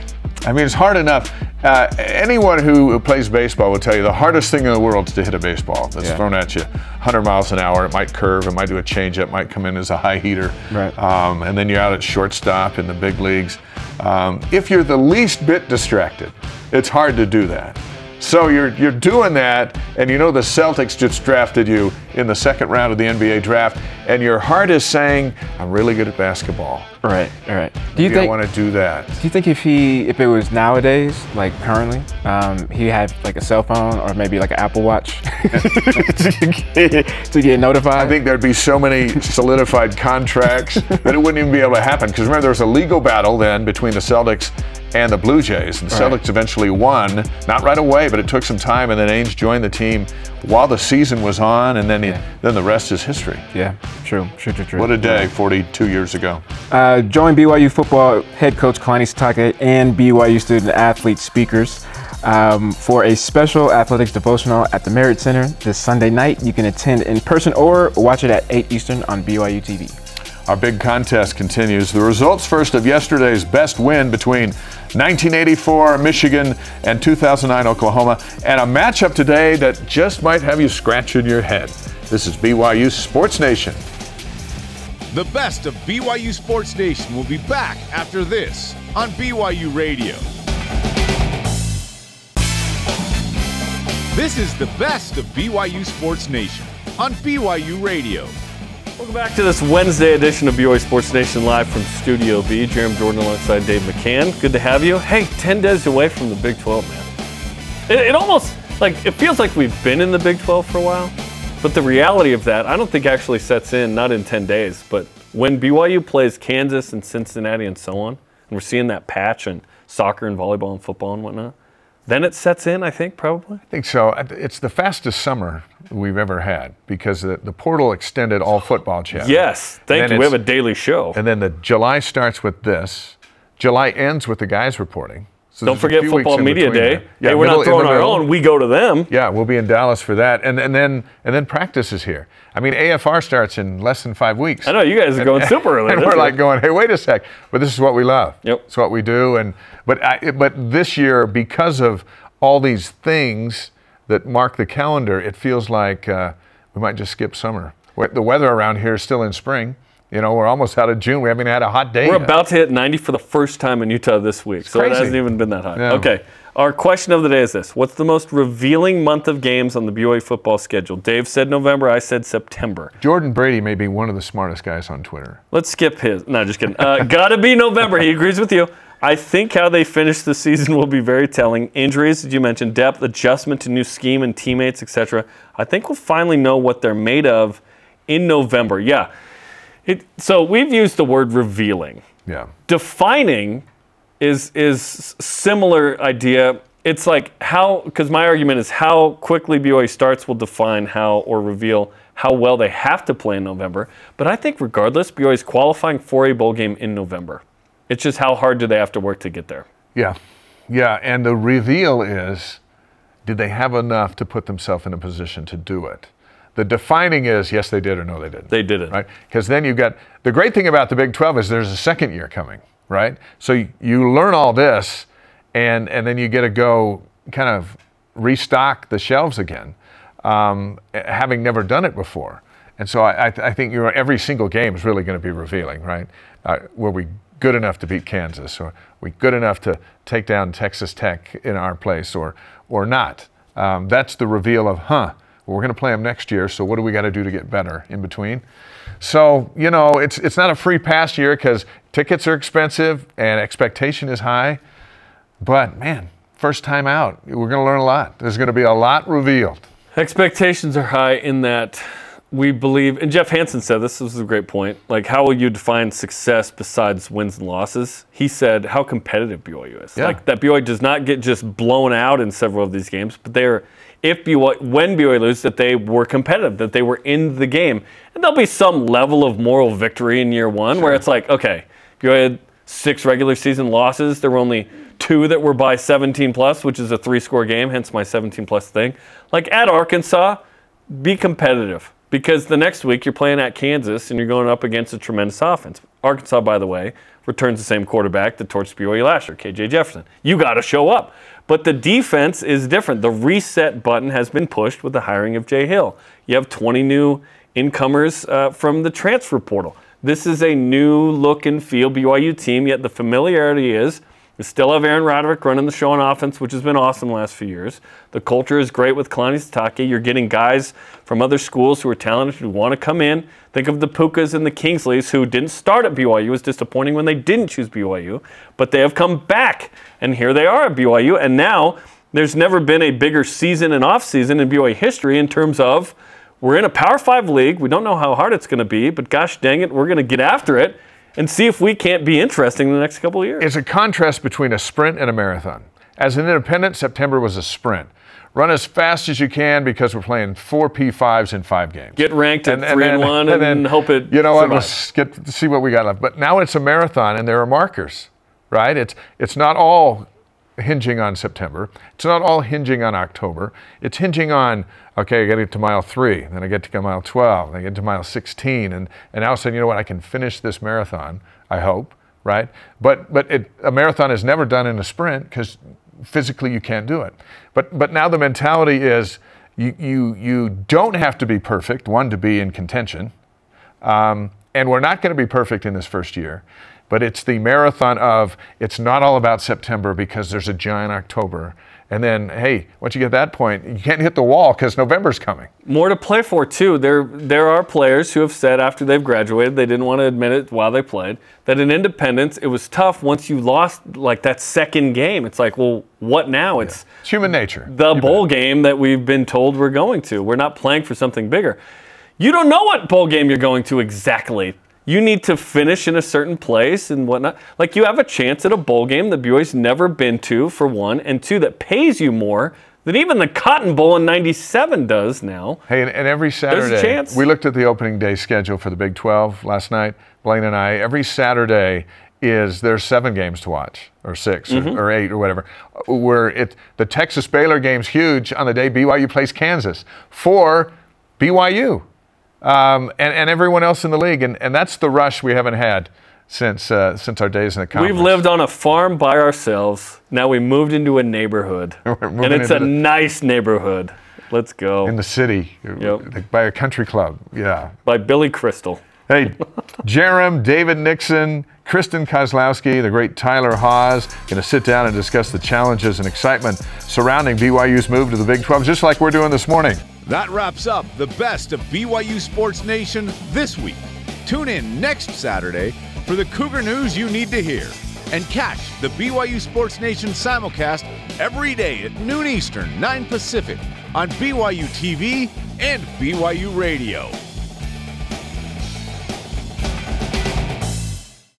I mean, it's hard enough. Uh, anyone who plays baseball will tell you the hardest thing in the world is to hit a baseball that's Yeah. thrown at you 100 miles an hour. It might curve, it might do a changeup, it might come in as a high heater. Right. Um, and then you're out at shortstop in the big leagues. Um, if you're the least bit distracted, it's hard to do that. So you're you're doing that, and you know the Celtics just drafted you in the second round of the NBA draft, and your heart is saying, "I'm really good at basketball." Right, right. Do you Maybe I think? want to do that? Do you think if he, if it was nowadays, like currently, um, he had like a cell phone or maybe like an Apple Watch to, get, to get notified? I think there'd be so many solidified contracts that it wouldn't even be able to happen. Because remember, there was a legal battle then between the Celtics and the Blue Jays. And the Right. Celtics eventually won, not right away, but it took some time. And then Ainge joined the team while the season was on, and then he, then the rest is history. Yeah, true, true, true, true. What a day, 42 years ago. Uh, join BYU football head coach Kalani Sitake and BYU student athlete speakers um, for a special athletics devotional at the Marriott Center this Sunday night. You can attend in person or watch it at 8 Eastern on BYU TV. Our big contest continues. The results first of yesterday's best win between 1984 Michigan and 2009 Oklahoma, and a matchup today that just might have you scratching your head. This is BYU Sports Nation. The best of BYU Sports Nation will be back after this on BYU Radio. This is the best of BYU Sports Nation on BYU Radio. Welcome back to this Wednesday edition of BYU Sports Nation live from Studio B. Jarom Jordan alongside Dave McCann. Good to have you. Hey, 10 days away from the Big 12, man. It, it almost, like, it feels like we've been in the Big 12 for a while, but the reality of that, I don't think actually sets in, not in 10 days, but when BYU plays Kansas and Cincinnati and so on, and we're seeing that patch and soccer and volleyball and football and whatnot, then it sets in, I think, probably. I think so. It's the fastest summer we've ever had because the, the portal extended all football channels. Yes, thank you. We have a daily show. And then the July starts with this. July ends with the guys reporting. So Don't forget Football Media Day. Yeah, hey, we're middle- not throwing our own. We go to them. Yeah, we'll be in Dallas for that, and and then and then practice is here. I mean, AFR starts in less than five weeks. I know you guys are going super early. and we're like going, hey, wait a sec, but this is what we love. Yep. it's what we do, and but I, but this year because of all these things that mark the calendar, it feels like uh, we might just skip summer. The weather around here is still in spring. You know, we're almost out of June. We haven't had a hot day. We're yet. about to hit 90 for the first time in Utah this week, so it crazy. hasn't even been that hot. Yeah. Okay, our question of the day is this: What's the most revealing month of games on the BYU football schedule? Dave said November. I said September. Jordan Brady may be one of the smartest guys on Twitter. Let's skip his. No, just kidding. Uh, gotta be November. He agrees with you. I think how they finish the season will be very telling. Injuries, as you mentioned, depth, adjustment to new scheme and teammates, etc. I think we'll finally know what they're made of in November. Yeah. It, so we've used the word revealing. Yeah. Defining is is similar idea. It's like how because my argument is how quickly BYU starts will define how or reveal how well they have to play in November. But I think regardless, BYU is qualifying for a bowl game in November. It's just how hard do they have to work to get there. Yeah. Yeah. And the reveal is did they have enough to put themselves in a position to do it? The defining is yes, they did or no, they didn't. They didn't. Right? Because then you've got the great thing about the Big 12 is there's a second year coming, right? So you, you learn all this and, and then you get to go kind of restock the shelves again, um, having never done it before. And so I, I, I think every single game is really going to be revealing, right? Uh, were we good enough to beat Kansas, or we good enough to take down Texas Tech in our place, or or not? Um, that's the reveal of, huh? Well, we're going to play them next year, so what do we got to do to get better in between? So you know, it's it's not a free pass year because tickets are expensive and expectation is high. But man, first time out, we're going to learn a lot. There's going to be a lot revealed. Expectations are high in that we believe, and Jeff Hansen said this, this was a great point. Like, how will you define success besides wins and losses? He said how competitive BYU is. Yeah. Like, that BYU does not get just blown out in several of these games, but they're, if BYU, when BYU loses, that they were competitive, that they were in the game. And there'll be some level of moral victory in year one where it's like, okay, BYU had six regular season losses. There were only two that were by 17 plus, which is a three score game, hence my 17 plus thing. Like at Arkansas, be competitive because the next week you're playing at Kansas and you're going up against a tremendous offense. Arkansas, by the way, returns the same quarterback that torched BYU last year, KJ Jefferson. You got to show up. But the defense is different. The reset button has been pushed with the hiring of Jay Hill. You have 20 new incomers uh, from the transfer portal. This is a new look and feel BYU team, yet the familiarity is you still have Aaron Roderick running the show on offense, which has been awesome the last few years. The culture is great with Kalani Sitake. You're getting guys from other schools who are talented who want to come in. Think of the Pukas and the Kingsleys who didn't start at BYU. It was disappointing when they didn't choose BYU, but they have come back, and here they are at BYU. And now there's never been a bigger season and off season in BYU history in terms of we're in a Power Five league. We don't know how hard it's going to be, but gosh dang it, we're going to get after it and see if we can't be interesting in the next couple of years. It's a contrast between a sprint and a marathon. As an independent, September was a sprint. Run as fast as you can because we're playing four P5s in five games. Get ranked at three and, one, and, then hope it. You know what? Let's get to see what we got left. But now it's a marathon, and there are markers, right? It's it's not all hinging on September. It's not all hinging on October. It's hinging on okay, I get to mile three, then I get to mile 12, then I get to mile 16, and and now saying, you know what, I can finish this marathon. I hope, right? But but it, a marathon is never done in a sprint because physically you can't do it. But but now the mentality is you you you don't have to be perfect. One to be in contention, um, and we're not going to be perfect in this first year. But it's the marathon of it's not all about September because there's a giant October. And then, hey, once you get that point, you can't hit the wall because November's coming. More to play for too. There, there are players who have said after they've graduated, they didn't want to admit it while they played, that in Independence it was tough once you lost like that second game. It's like, well, what now? It's, it's human nature. The bowl game that we've been told we're going to. We're not playing for something bigger. You don't know what bowl game you're going to exactly. You need to finish in a certain place and whatnot. Like you have a chance at a bowl game that BYU's never been to for one, and two that pays you more than even the Cotton Bowl in '97 does now. Hey, and, and every Saturday, There's a chance. we looked at the opening day schedule for the Big 12 last night. Blaine and I. Every Saturday is there's seven games to watch, or 6 Mhm. or, or eight, or whatever. Where it the Texas Baylor game's huge on the day BYU plays Kansas for BYU, um, and and everyone else in the league, and and that's the rush we haven't had since uh, since our days in the conference. We've lived on a farm by ourselves. Now we moved into a neighborhood, and it's a the- nice neighborhood. Let's go. in the city, Yep. by a country club. Yeah. By Billy Crystal. Hey, Jarom, David Nixon, Kristen Kozlowski, the great Tyler Haws, going to sit down and discuss the challenges and excitement surrounding BYU's move to the Big 12, just like we're doing this morning. That wraps up the best of BYU Sports Nation this week. Tune in next Saturday for the Cougar news you need to hear. And catch the BYU Sports Nation simulcast every day at noon Eastern, 9 Pacific on BYU TV and BYU Radio.